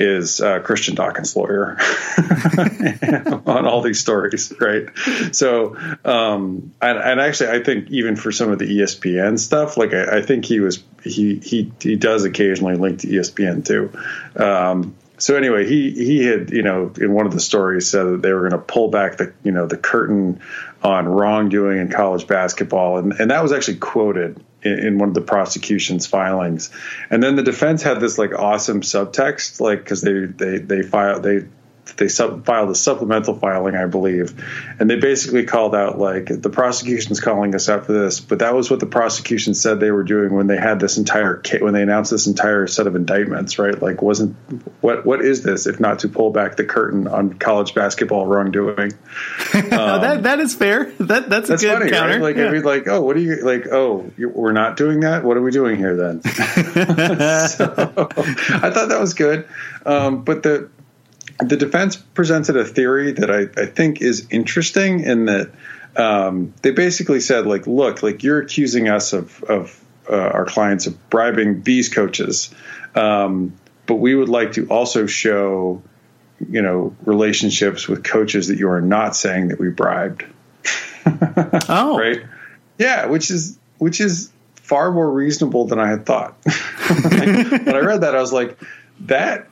Speaker 4: is uh, Christian Dawkins' lawyer [laughs] on all these stories, right? So, um, and, and, actually, I think even for some of the ESPN stuff, like I, I, think he was he he he does occasionally link to ESPN too. Um, so anyway, he he had you know in one of the stories said that they were going to pull back the you know the curtain on wrongdoing in college basketball, and and that was actually quoted in, one of the prosecution's filings. And then the defense had this like awesome subtext, like because they they they filed they they sub- filed a supplemental filing, I believe, and they basically called out like the prosecution's calling us out for this, but that was what the prosecution said they were doing when they had this entire when they announced this entire set of indictments, right? Like, wasn't what what is this if not to pull back the curtain on college basketball wrongdoing? [laughs]
Speaker 3: Um, that that is fair. That that's a
Speaker 4: that's
Speaker 3: good
Speaker 4: funny,
Speaker 3: counter.
Speaker 4: Right? Like,
Speaker 3: yeah.
Speaker 4: I mean, like, oh, what are you like? Oh, we're not doing that. What are we doing here then? [laughs] [laughs] so, I thought that was good, um, but the the defense presented a theory that I, I think is interesting in that um, they basically said, like, look, like you're accusing us of, of uh, our clients of bribing these coaches, um, but we would like to also show, you know, relationships with coaches that you are not saying that we bribed. [laughs]
Speaker 3: oh,
Speaker 4: right, yeah, which is which is far more reasonable than I had thought. [laughs] like, when I read that, I was like, that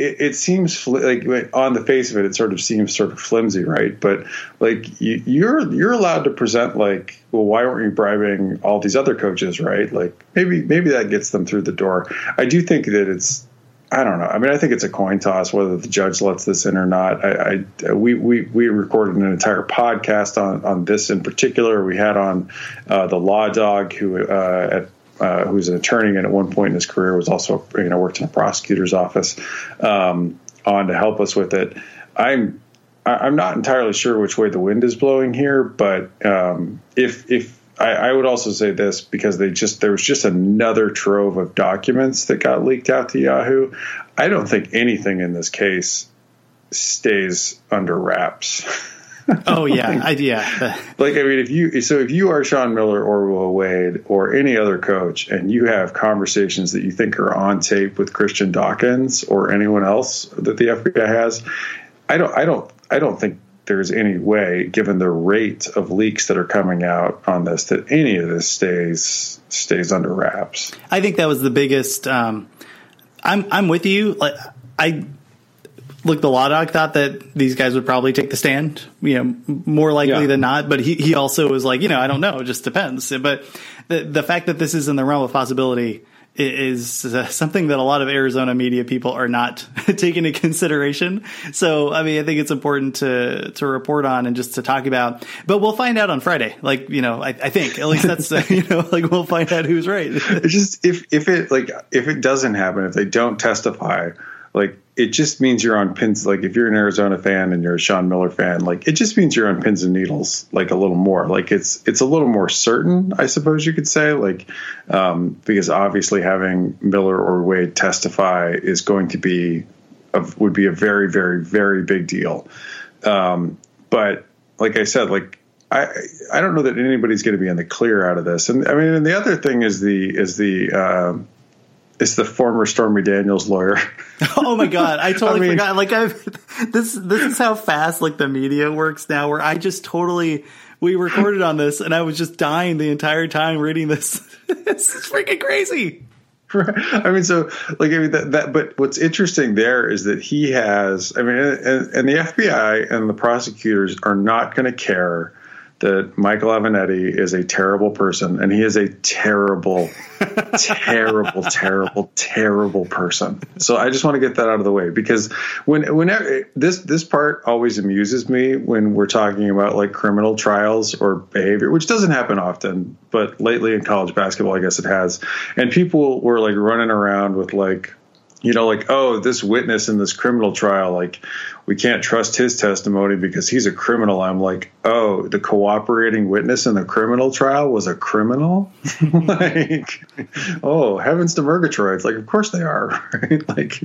Speaker 4: it, it seems like on the face of it, it sort of seems sort of flimsy, right? But like you, you're you're allowed to present like, well, why weren't you bribing all these other coaches, right? Like maybe maybe that gets them through the door. I do think that it's I don't know. I mean, I think it's a coin toss whether the judge lets this in or not. I, I we, we we recorded an entire podcast on on this in particular. We had on uh, the law dog who uh, at uh, who's an attorney and at one point in his career was also you know worked in a prosecutor's office um, on to help us with it. I'm I'm not entirely sure which way the wind is blowing here, but um, if if I, I, would also say this because they just there was just another trove of documents that got leaked out to Yahoo. I don't think anything in this case stays under wraps. [laughs]
Speaker 3: oh yeah, [laughs] I, yeah.
Speaker 4: like I mean, if you so if you are Sean Miller or Will Wade or any other coach, and you have conversations that you think are on tape with Christian Dawkins or anyone else that the FBI has, I don't, I don't, I don't think there's any way, given the rate of leaks that are coming out on this, that any of this stays stays under wraps.
Speaker 3: I think that was the biggest. Um, I'm I'm with you. Like I look, the law dog thought that these guys would probably take the stand, you know, more likely yeah. than not. But he he also was like, you know, I don't know, it just depends. But the the fact that this is in the realm of possibility is uh, something that a lot of Arizona media people are not [laughs] taking into consideration. So, I mean, I think it's important to to report on and just to talk about. But we'll find out on Friday. Like, you know, I, I think at least that's [laughs] uh, you know, like we'll find out who's right.
Speaker 4: it's just if if it like if it doesn't happen, if they don't testify, like it just means you're on pins. Like if you're an Arizona fan and you're a Sean Miller fan, like it just means you're on pins and needles, like a little more. Like it's it's a little more certain, I suppose you could say. Like um, because obviously having Miller or Wade testify is going to be a, would be a very very very big deal. Um, but like I said, like I I don't know that anybody's going to be in the clear out of this. And I mean, and the other thing is the is the uh, is the former Stormy Daniels lawyer. [laughs]
Speaker 3: oh my god, I totally I mean, forgot. Like I've [laughs] this this is how fast like the media works now where I just totally we recorded on this and I was just dying the entire time reading this. [laughs] this is freaking crazy.
Speaker 4: I mean, so like I mean that, that, but what's interesting there is that he has. I mean, and, and the FBI and the prosecutors are not going to care that Michael Avenatti is a terrible person, and he is a terrible, [laughs] terrible, terrible, terrible person. So I just want to get that out of the way because when whenever this this part always amuses me when we're talking about like criminal trials or behavior, which doesn't happen often, but lately in college basketball, I guess it has, and people were like running around with like you know, like, oh, this witness in this criminal trial, like, we can't trust his testimony because he's a criminal. I'm like, oh, the cooperating witness in the criminal trial was a criminal? [laughs] like, oh, heavens to Murgatroyd. Like, of course they are, [laughs] right? Like,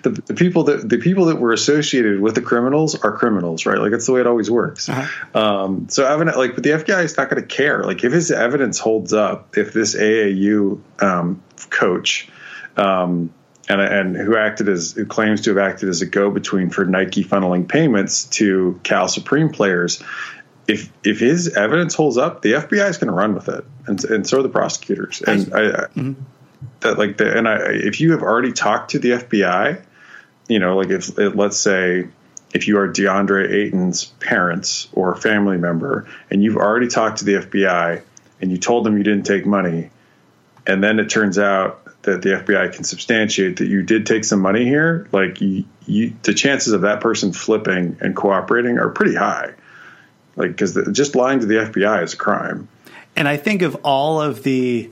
Speaker 4: the, the, people that the people that were associated with the criminals are criminals, right? Like, that's the way it always works. Uh-huh. Um, so, evident, like, but the FBI is not going to care. Like, if his evidence holds up, if this AAU um, coach, um, and, and who acted as who claims to have acted as a go between for Nike funneling payments to Cal Supreme players. If if his evidence holds up, the FBI is going to run with it, and, and so are the prosecutors. And I, I mm-hmm. that like the and I, if you have already talked to the FBI, you know, like if let's say if you are DeAndre Ayton's parents or family member, and you've already talked to the FBI and you told them you didn't take money, and then it turns out that the FBI can substantiate that you did take some money here, like you, you, the chances of that person flipping and cooperating are pretty high. Like, because just lying to the FBI is a crime.
Speaker 3: And I think of all of the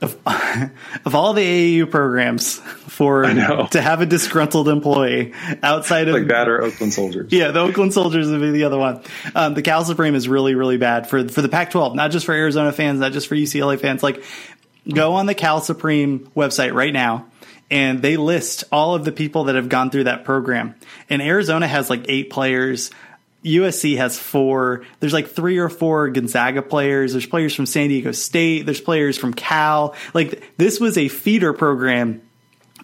Speaker 3: of, [laughs] of all the AAU programs for to have a disgruntled employee outside of
Speaker 4: like that or Oakland Soldiers.
Speaker 3: Yeah, the Oakland Soldiers would be the other one. Um, the Cal Supreme is really really bad for for the Pac-12, not just for Arizona fans, not just for UCLA fans. Like Go on the Cal Supreme website right now and they list all of the people that have gone through that program. And Arizona has like eight players. USC has four. There's like three or four Gonzaga players. There's players from San Diego State. There's players from Cal. Like this was a feeder program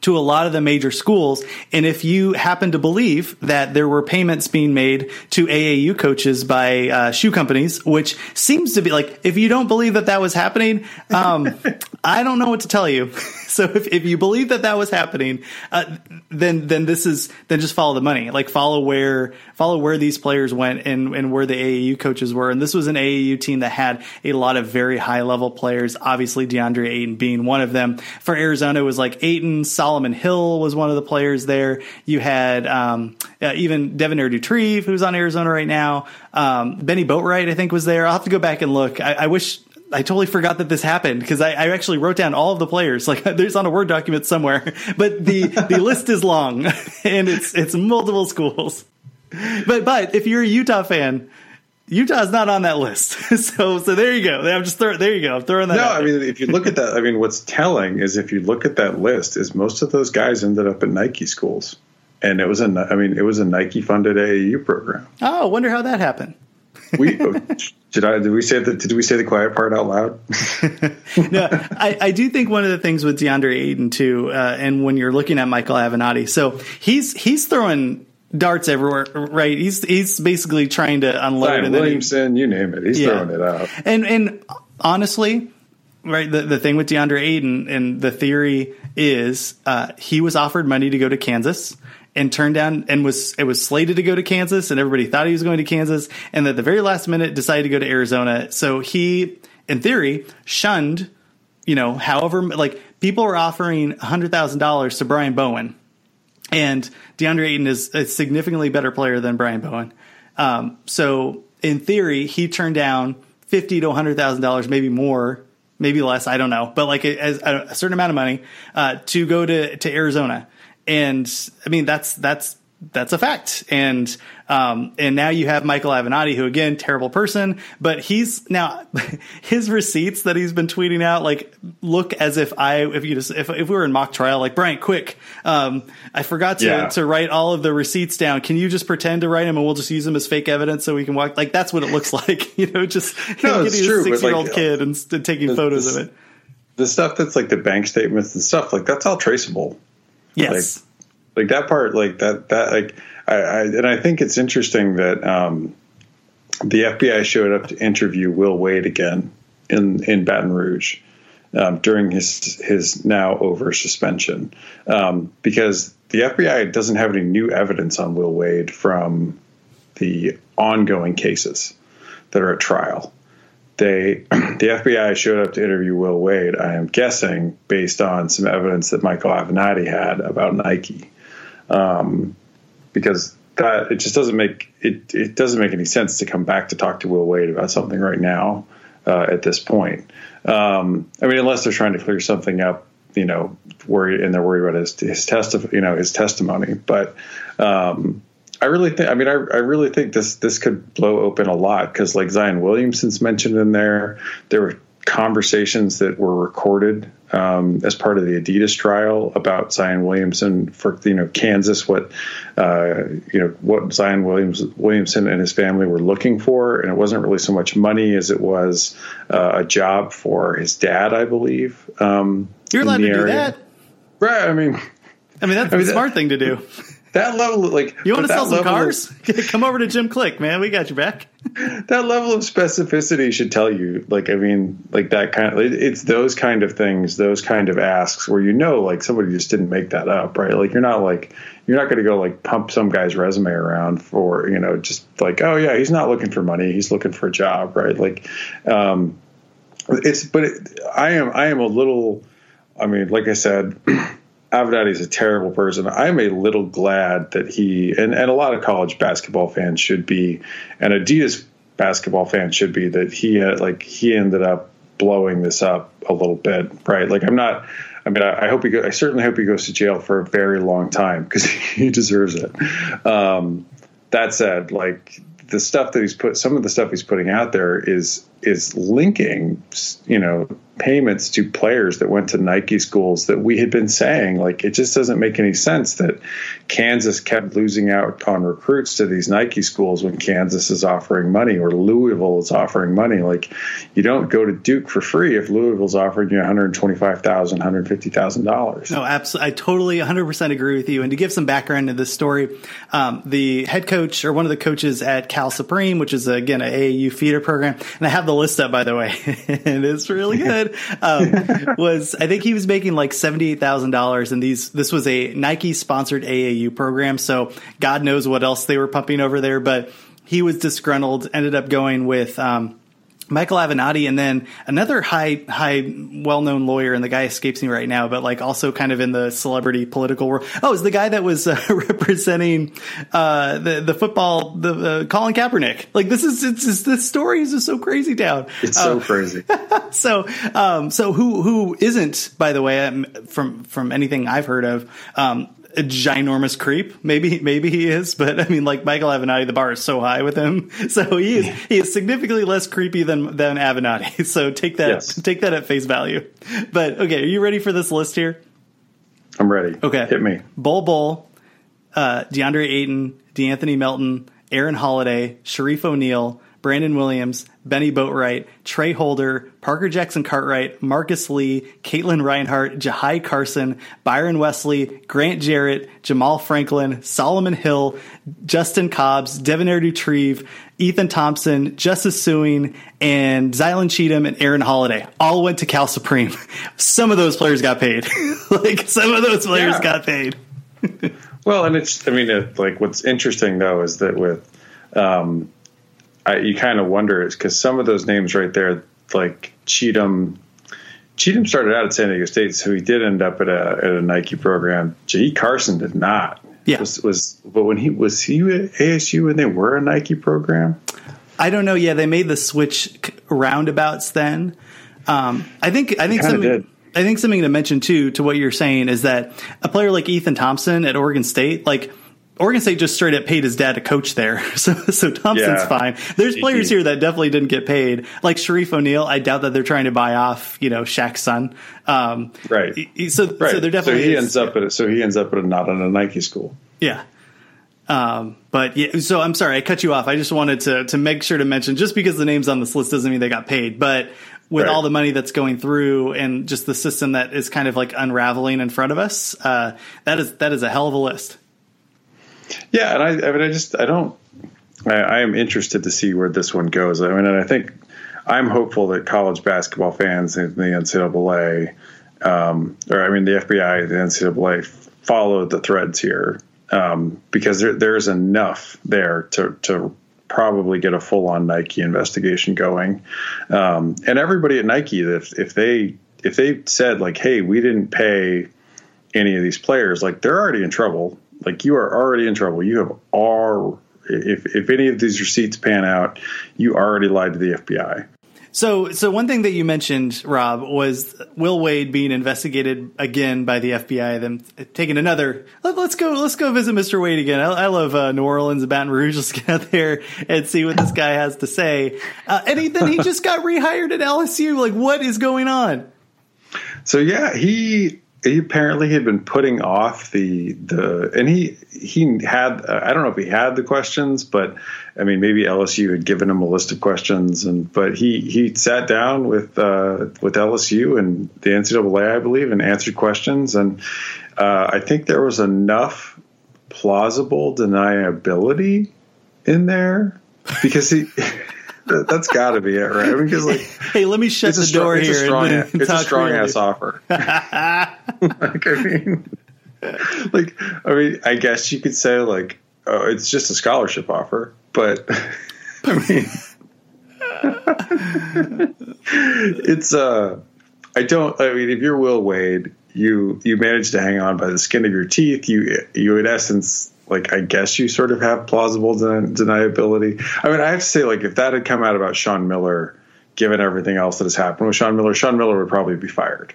Speaker 3: to a lot of the major schools. And if you happen to believe that there were payments being made to AAU coaches by uh, shoe companies, which seems to be like, if you don't believe that that was happening, um, [laughs] I don't know what to tell you. So if, if you believe that that was happening, uh, then then this is then just follow the money. Like follow where follow where these players went and and where the AAU coaches were. And this was an AAU team that had a lot of very high level players. Obviously, DeAndre Ayton being one of them. For Arizona, was like Ayton, Solomon Hill was one of the players there. You had um, uh, even Devonaire Doutrive, who's on Arizona right now. Um, Bennie Boatwright, I think, was there. I'll have to go back and look. I, I wish I totally forgot that this happened because I, I, actually wrote down all of the players. [laughs] Like there's on a word document somewhere, [laughs] but the the list is long [laughs] and it's it's multiple schools. But but if you're a Utah fan, Utah's not on that list. so so there you go. I'm just throwing there you go. I'm throwing that.
Speaker 4: No, I mean if you look at that, I mean what's telling is if you look at that list, is most of those guys ended up in Nike schools, and it was a I mean it was a Nike funded AAU program.
Speaker 3: Oh, wonder how that happened.
Speaker 4: We did I did we say the did we say the quiet part out loud? [laughs]
Speaker 3: no, I, I do think one of the things with DeAndre Ayton too, uh, and when you're looking at Michael Avenatti, so he's he's throwing darts everywhere, right? He's he's basically trying to unload. And
Speaker 4: Williamson,
Speaker 3: he,
Speaker 4: you name it, he's yeah. throwing it out.
Speaker 3: And and honestly, right, the the thing with DeAndre Ayton and the theory is uh, he was offered money to go to Kansas and turned down and was it was slated to go to Kansas and everybody thought he was going to Kansas and at the very last minute decided to go to Arizona. So he in theory shunned, you know, however like people were offering $100,000 to Brian Bowen. And DeAndre Ayton is a significantly better player than Brian Bowen. Um, so in theory, he turned down fifty to hundred thousand dollars, maybe more, maybe less. I don't know, but like a, a certain amount of money uh, to go to to Arizona and I mean that's that's that's a fact. And um, and now you have Michael Avenatti, who again, terrible person, but he's now [laughs] his receipts that he's been tweeting out like look as if I if you just if if we were in mock trial, like Brian, quick, um, I forgot to yeah. to write all of the receipts down. Can you just pretend to write them and we'll just use them as fake evidence so we can walk? Like that's what it looks [laughs] like, you know, just
Speaker 4: no, [laughs]
Speaker 3: getting
Speaker 4: true,
Speaker 3: a six year old
Speaker 4: like,
Speaker 3: kid and, and taking
Speaker 4: the,
Speaker 3: photos
Speaker 4: the,
Speaker 3: of it.
Speaker 4: The stuff that's like the bank statements and stuff like that's all traceable.
Speaker 3: Yes.
Speaker 4: Like, like that part like that that like I, I and I think it's interesting that um, the FBI showed up to interview Will Wade again in in Baton Rouge um, during his his now over suspension um, because the FBI doesn't have any new evidence on Will Wade from the ongoing cases that are at trial. They [clears throat] the FBI showed up to interview Will Wade. I am guessing based on some evidence that Michael Avenatti had about Nike um, because that it just doesn't make it it doesn't make any sense to come back to talk to Will Wade about something right now uh, at this point. Um, I mean, unless they're trying to clear something up, you know, worried and they're worried about his his test you know his testimony. But um, I really think I mean I, I really think this this could blow open a lot because like Zion Williamson's mentioned in there, there were conversations that were recorded um, as part of the Adidas trial about Zion Williamson for you know Kansas, what uh, you know what Zion Williams Williamson and his family were looking for, and it wasn't really so much money as it was uh, a job for his dad, I believe. Um,
Speaker 3: You're allowed to area. do that,
Speaker 4: right? I mean,
Speaker 3: I mean that's I mean, the smart
Speaker 4: that,
Speaker 3: thing to do [laughs]
Speaker 4: that level, like
Speaker 3: you want to sell some cars? [laughs] Of, Come over to Jim Click, man. We got your back. [laughs]
Speaker 4: that level of specificity should tell you, like, I mean, like that kind of. It's those kind of things, those kind of asks where you know, like, somebody just didn't make that up, right? Like, you're not like you're not going to go like pump some guy's resume around for you know just like oh yeah he's not looking for money he's looking for a job right like um it's but it, i am i am a little i mean like i said [clears throat] Avenatti is a terrible person. I'm a little glad that he and, and a lot of college basketball fans should be, and Adidas basketball fans should be that he had, like he ended up blowing this up a little bit, right? Like I'm not. I mean, I, I hope he. Go, I certainly hope he goes to jail for a very long time because [laughs] he deserves it. Um, that said, like the stuff that he's put, some of the stuff he's putting out there is is linking, you know, payments to players that went to Nike schools that we had been saying like it just doesn't make any sense that Kansas kept losing out on recruits to these Nike schools when Kansas is offering money or Louisville is offering money. Like you don't go to Duke for free if Louisville's offering you $125,000 $150,000
Speaker 3: no absolutely I totally 100% agree with you. And to give some background to this story um, the head coach or one of the coaches at Cal Supreme which is again a AAU feeder program and I have the list up by the way [laughs] and it's really good um, [laughs] was I think he was making like seventy eight thousand dollars, and these this was a Nike sponsored AAU program, so God knows what else they were pumping over there, but he was disgruntled. Ended up going with. Um, Michael Avenatti, and then another high, high, well-known lawyer, and the guy escapes me right now, but like also kind of in the celebrity political world. Oh, it's the guy that was [laughs] uh, representing uh, the the football, the uh, Colin Kaepernick. Like this is it's just, this story is just so crazy down.
Speaker 4: It's so crazy. [laughs]
Speaker 3: so, um, so who who isn't, by the way, um, from from anything I've heard of, um, a ginormous creep. Maybe maybe he is, but I mean, like Michael Avenatti, the bar is so high with him, [laughs] so he is he is significantly less creepy than than Avenatti. [laughs] So take that
Speaker 4: Yes.
Speaker 3: take that at face value. But okay, are you ready for this list here?
Speaker 4: I'm ready.
Speaker 3: Okay,
Speaker 4: Hit me.
Speaker 3: Bol Bol, uh, DeAndre Ayton, DeAnthony Melton, Aaron Holiday, Shareef O'Neal, Brandon Williams, Bennie Boatwright, Tra Holder, Parker Jackson Cartwright, Marcus Lee, Katin Reinhardt, Jahii Carson, Byron Wesley, Grant Jerrett, Jamaal Franklin, Solomon Hill, Justin Cobbs, Devonaire Doutrive, Ethan Thompson, Justice Sueing, and Zylan Cheatham and Aaron Holiday all went to Cal Supreme. [laughs] Some of those players got paid. [laughs] like some of those players
Speaker 4: Yeah.
Speaker 3: got paid.
Speaker 4: Well, and it's, I mean, it, like what's interesting though is that with, um, I, you kind of wonder is because some of those names right there, like Cheatham, Cheatham started out at San Diego State, so he did end up at a, at a Nike program. J. Carson did not.
Speaker 3: Yeah.
Speaker 4: Was, was, but when he was he at ASU when they were a Nike program?
Speaker 3: I don't know. Yeah, they made the switch roundabouts then. Um, I think I think something
Speaker 4: did.
Speaker 3: I think something to mention too to what you're saying is that a player like Ethan Thompson at Oregon State, like Oregon State just straight up paid his dad to coach there, [laughs] so so Thompson's
Speaker 4: Yeah.
Speaker 3: fine. There's players here that definitely didn't get paid, like Shareef O'Neal. I doubt that they're trying to buy off, you know, Shaq's son. Um,
Speaker 4: Right.
Speaker 3: So
Speaker 4: Right.
Speaker 3: so there definitely
Speaker 4: so he ends up at a, so he ends up at a, not in a Nike school.
Speaker 3: yeah. Um, but yeah, so I'm sorry I cut you off. I just wanted to to make sure to mention just because the names on this list doesn't mean they got paid, but with
Speaker 4: Right.
Speaker 3: all the money that's going through and just the system that is kind of like unraveling in front of us, uh, that is that is a hell of a list.
Speaker 4: Yeah, and I, I mean, I just, I don't, I, I am interested to see where this one goes. I mean, and I think I'm hopeful that college basketball fans in the NCAA, um, or I mean, the FBI, the NCAA, follow the threads here um, because there, there's enough there to to probably get a full on Nike investigation going, um, and everybody at Nike, if if they if they said like, hey, we didn't pay any of these players, like they're already in trouble. Like you are already in trouble. You have all if if any of these receipts pan out, you already lied to the FBI.
Speaker 3: So, so one thing that you mentioned, Rob, was Will Wade being investigated again by the FBI. Then taking another. Let, us go. Let's go visit Mr. Wade again. I, I love uh, New Orleans and Baton Rouge. [laughs] Let's get out there and see what this guy has to say. Uh, and he, then he just got rehired at LSU. Like, what is going on?
Speaker 4: So yeah, he he apparently had been putting off the the and he he had uh, I don't know if he had the questions, but I mean maybe LSU had given him a list of questions, and but he he sat down with uh, with LSU and the NCAA I believe and answered questions, and uh, I think there was enough plausible deniability in there because he. [laughs] that- That's got to be it, right? I mean, because like [laughs]
Speaker 3: Hey, let me shut the
Speaker 4: strong,
Speaker 3: door
Speaker 4: it's
Speaker 3: here.
Speaker 4: A strong,
Speaker 3: and,
Speaker 4: it's a strong ass offer. [laughs] like I mean, like I mean, I guess you could say like, oh, it's just a scholarship offer, but [laughs] I mean, it's uh, I don't. I mean, if you're Will Wade, you you managed to hang on by the skin of your teeth. You you in essence. Like I guess you sort of have plausible den- deniability. I mean, I have to say, like if that had come out about Sean Miller, given everything else that has happened with Sean Miller, Sean Miller would probably be fired.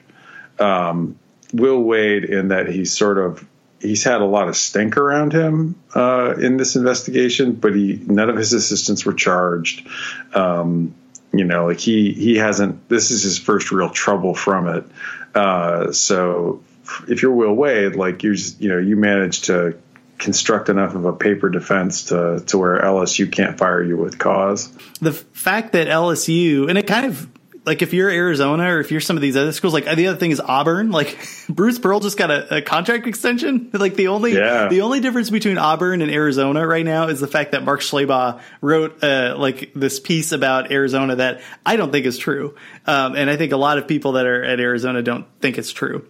Speaker 4: Um, Will Wade, in that he's sort of he's had a lot of stink around him uh, in this investigation, but he none of his assistants were charged. Um, you know, like he he hasn't. This is his first real trouble from it. Uh, so if you're Will Wade, like you're just, you know you managed to construct enough of a paper defense to to where LSU can't fire you with cause.
Speaker 3: The fact that LSU and it kind of like if you're Arizona or if you're some of these other schools, like the other thing is Auburn. Like [laughs] Bruce Pearl just got a, a contract extension. Like the only
Speaker 4: Yeah.
Speaker 3: the only difference between Auburn and Arizona right now is the fact that Mark Schlabach wrote uh, like this piece about Arizona that I don't think is true, um, and I think a lot of people that are at Arizona don't think it's true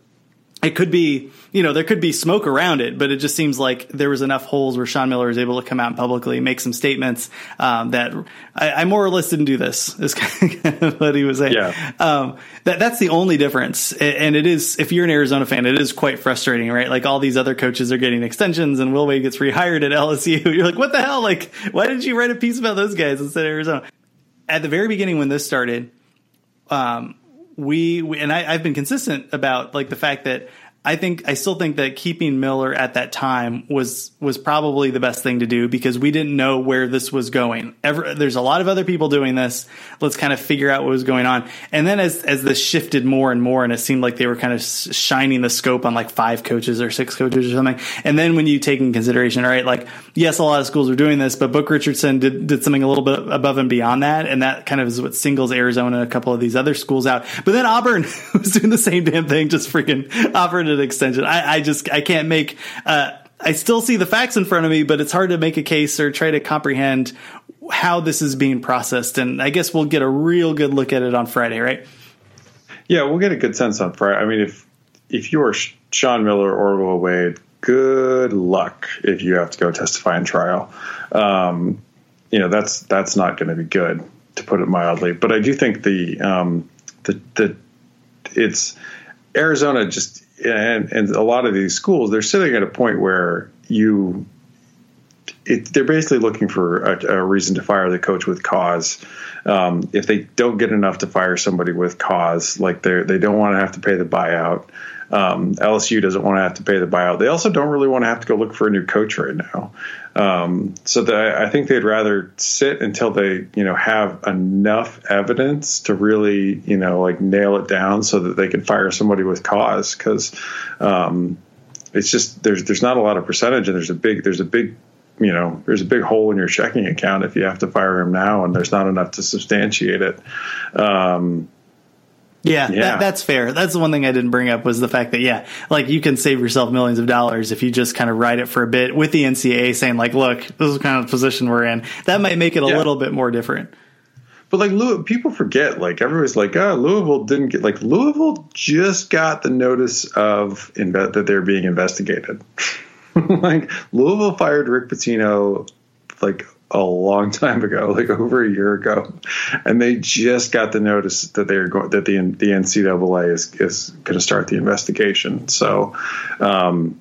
Speaker 3: it could be, you know, there could be smoke around it, but it just seems like there was enough holes where Sean Miller is able to come out publicly, make some statements um, that I, I more or less didn't do this. [laughs] Is kind of what he was saying.
Speaker 4: Yeah.
Speaker 3: Um, that that's the only difference, and it is if you're an Arizona fan, it is quite frustrating, right? Like all these other coaches are getting extensions, and Will Wade gets rehired at LSU. [laughs] You're like, what the hell? Like, why didn't you write a piece about those guys instead of Arizona? At the very beginning when this started, um, we, we and I, I've been consistent about like the fact that I think I still think that keeping Miller at that time was was probably the best thing to do because we didn't know where this was going. Ever, there's a lot of other people doing this. Let's kind of figure out what was going on. And then as as this shifted more and more, and it seemed like they were kind of shining the scope on like five coaches or six coaches or something. And then when you take in consideration, right, like yes, a lot of schools are doing this, but Book Richardson did did something a little bit above and beyond that, and that kind of is what singles Arizona and a couple of these other schools out. But then Auburn [laughs] was doing the same damn thing, just freaking offered extension. I, I just I can't make. Uh, I still see the facts in front of me, but it's hard to make a case or try to comprehend how this is being processed. And I guess we'll get a real good look at it on Friday, right?
Speaker 4: Yeah, we'll get a good sense on Friday. I mean, if if you're Sean Miller or Will Wade, good luck if you have to go testify in trial. Um, you know, that's that's not going to be good, to put it mildly. But I do think the um, the the it's Arizona just and and a lot of these schools they're sitting at a point where you it, they're basically looking for a, a reason to fire the coach with cause. Um, if they don't get enough to fire somebody with cause, like they they don't want to have to pay the buyout. Um, LSU doesn't want to have to pay the buyout. They also don't really want to have to go look for a new coach right now. Um, so the, I think they'd rather sit until they, you know, have enough evidence to really, you know, like nail it down so that they can fire somebody with cause. Because um, it's just there's there's not a lot of percentage, and there's a big there's a big you know there's a big hole in your checking account if you have to fire him now, and there's not enough to substantiate it. Um,
Speaker 3: Yeah,
Speaker 4: Yeah.
Speaker 3: That, that's fair. That's the one thing I didn't bring up was the fact that yeah, like you can save yourself millions of dollars if you just kind of ride it for a bit with the NCAA saying like, look, this is kind of the position we're in. That might make it a
Speaker 4: Yeah.
Speaker 3: little bit more different.
Speaker 4: But like Louis, people forget. Like everybody's like, oh, Louisville didn't get. Like Louisville just got the notice of inve- that they're being investigated. [laughs] like Louisville fired Rick Pitino like a long [laughs] time ago, like over a year ago, and they just got the notice that they're going that the the NCAA is is going to start the investigation. So. Um,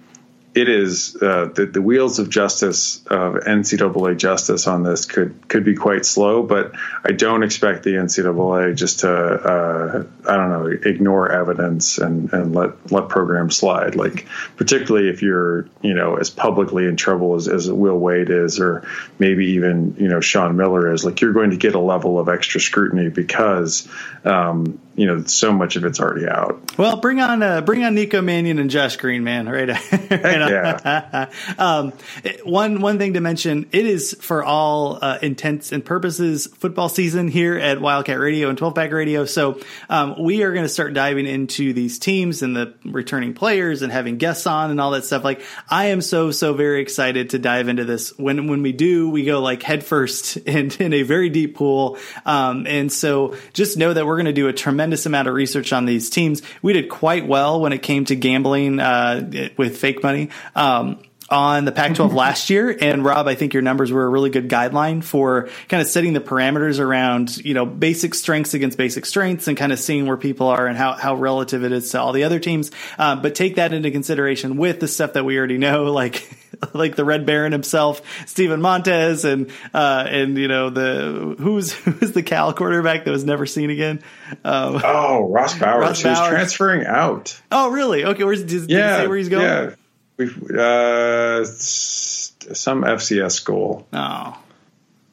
Speaker 4: it is uh, the, the wheels of justice of NCAA justice on this could could be quite slow, but I don't expect the NCAA just to uh, I don't know ignore evidence and, and let let programs slide. Like particularly if you're you know as publicly in trouble as, as Will Wade is, or maybe even you know Sean Miller is, like you're going to get a level of extra scrutiny because um, you know so much of it's already out.
Speaker 3: Well, bring on uh, bring on Nico Mannion and Josh Green, man. Right? [laughs] right on. [laughs] um, it- one one thing to mention: it is for all uh, intents and purposes football season here at Wildcat Radio and Twelve Pack Radio. So um, we are going to start diving into these teams and the returning players and having guests on and all that stuff. Like I am so so very excited to dive into this. When when we do, we go like headfirst [laughs] and in a very deep pool. Um, and so just know that we're going to do a tremendous amount of research on these teams. We did quite well when it came to gambling uh, with fake money. Um, on the Pac 12 [laughs] last year. And Rob, I think your numbers were a really good guideline for kind of setting the parameters around, you know, basic strengths against basic strengths and kind of seeing where people are and how, how relative it is to all the other teams. Uh, but take that into consideration with the stuff that we already know, [laughs] like, like the Red Baron himself, Steven Montez, and, uh, and, you know, the, who's, [laughs] who's the Cal quarterback that was never seen again? Um,
Speaker 4: Oh, Ross Bowers,
Speaker 3: Ross
Speaker 4: who's
Speaker 3: Bowers.
Speaker 4: transferring out.
Speaker 3: oh, really? Okay. Where's, did, did he
Speaker 4: Yeah,
Speaker 3: say where he's going?
Speaker 4: Yeah, we've uh, some FCS school.
Speaker 3: Oh.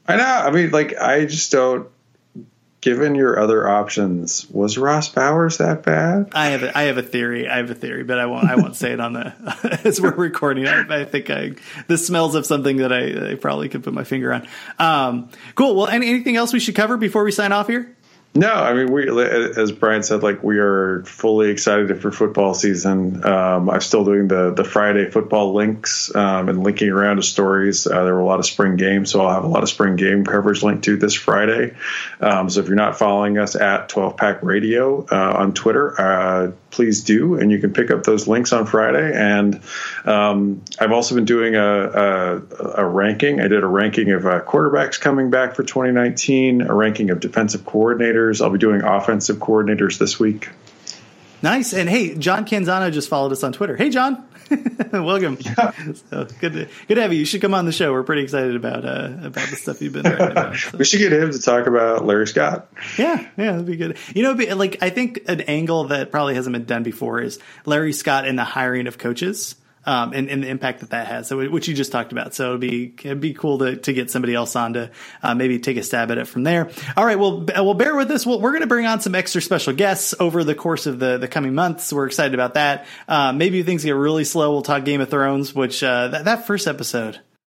Speaker 4: I know. I mean, like, I just don't given your other options, was Ross Bowers that bad?
Speaker 3: I have a, I have a theory. I have a theory, but I won't I won't say it on the [laughs] as we're recording. I, I think I this smells of something that I, I probably could put my finger on. Um, cool. Well, any, anything else we should cover before we sign off here?
Speaker 4: No, I mean we, as Brian said, like we are fully excited for football season. Um, I'm still doing the the Friday football links um, and linking around to stories. Uh, there were a lot of spring games, so I'll have a lot of spring game coverage linked to this Friday. Um, so if you're not following us at 12 Pack Radio uh, on Twitter, uh, please do, and you can pick up those links on Friday. And um, I've also been doing a, a, a, ranking. I did a ranking of uh, quarterbacks coming back for 2019, a ranking of defensive coordinators. I'll be doing offensive coordinators this week.
Speaker 3: Nice. And hey, John Canzano just followed us on Twitter. Hey, John. [laughs] Welcome. Yeah. So good to good to have you. You should come on the show. We're pretty excited about uh, about the stuff you've been writing about. [laughs]
Speaker 4: So. we should get him to talk about Larry Scott.
Speaker 3: Yeah, yeah, that'd be good. You know, like I think an angle that probably hasn't been done before is Larry Scott and the hiring of coaches um, and, and, the impact that that has. So, which you just talked about. So it'd be it'd be cool to, to get somebody else on to uh, maybe take a stab at it from there. All right, well, well, bear with us. Well, we're going to bring on some extra special guests over the course of the the coming months. We're excited about that. Uh, maybe things get really slow. We'll talk Game of Thrones, which uh, that, that first episode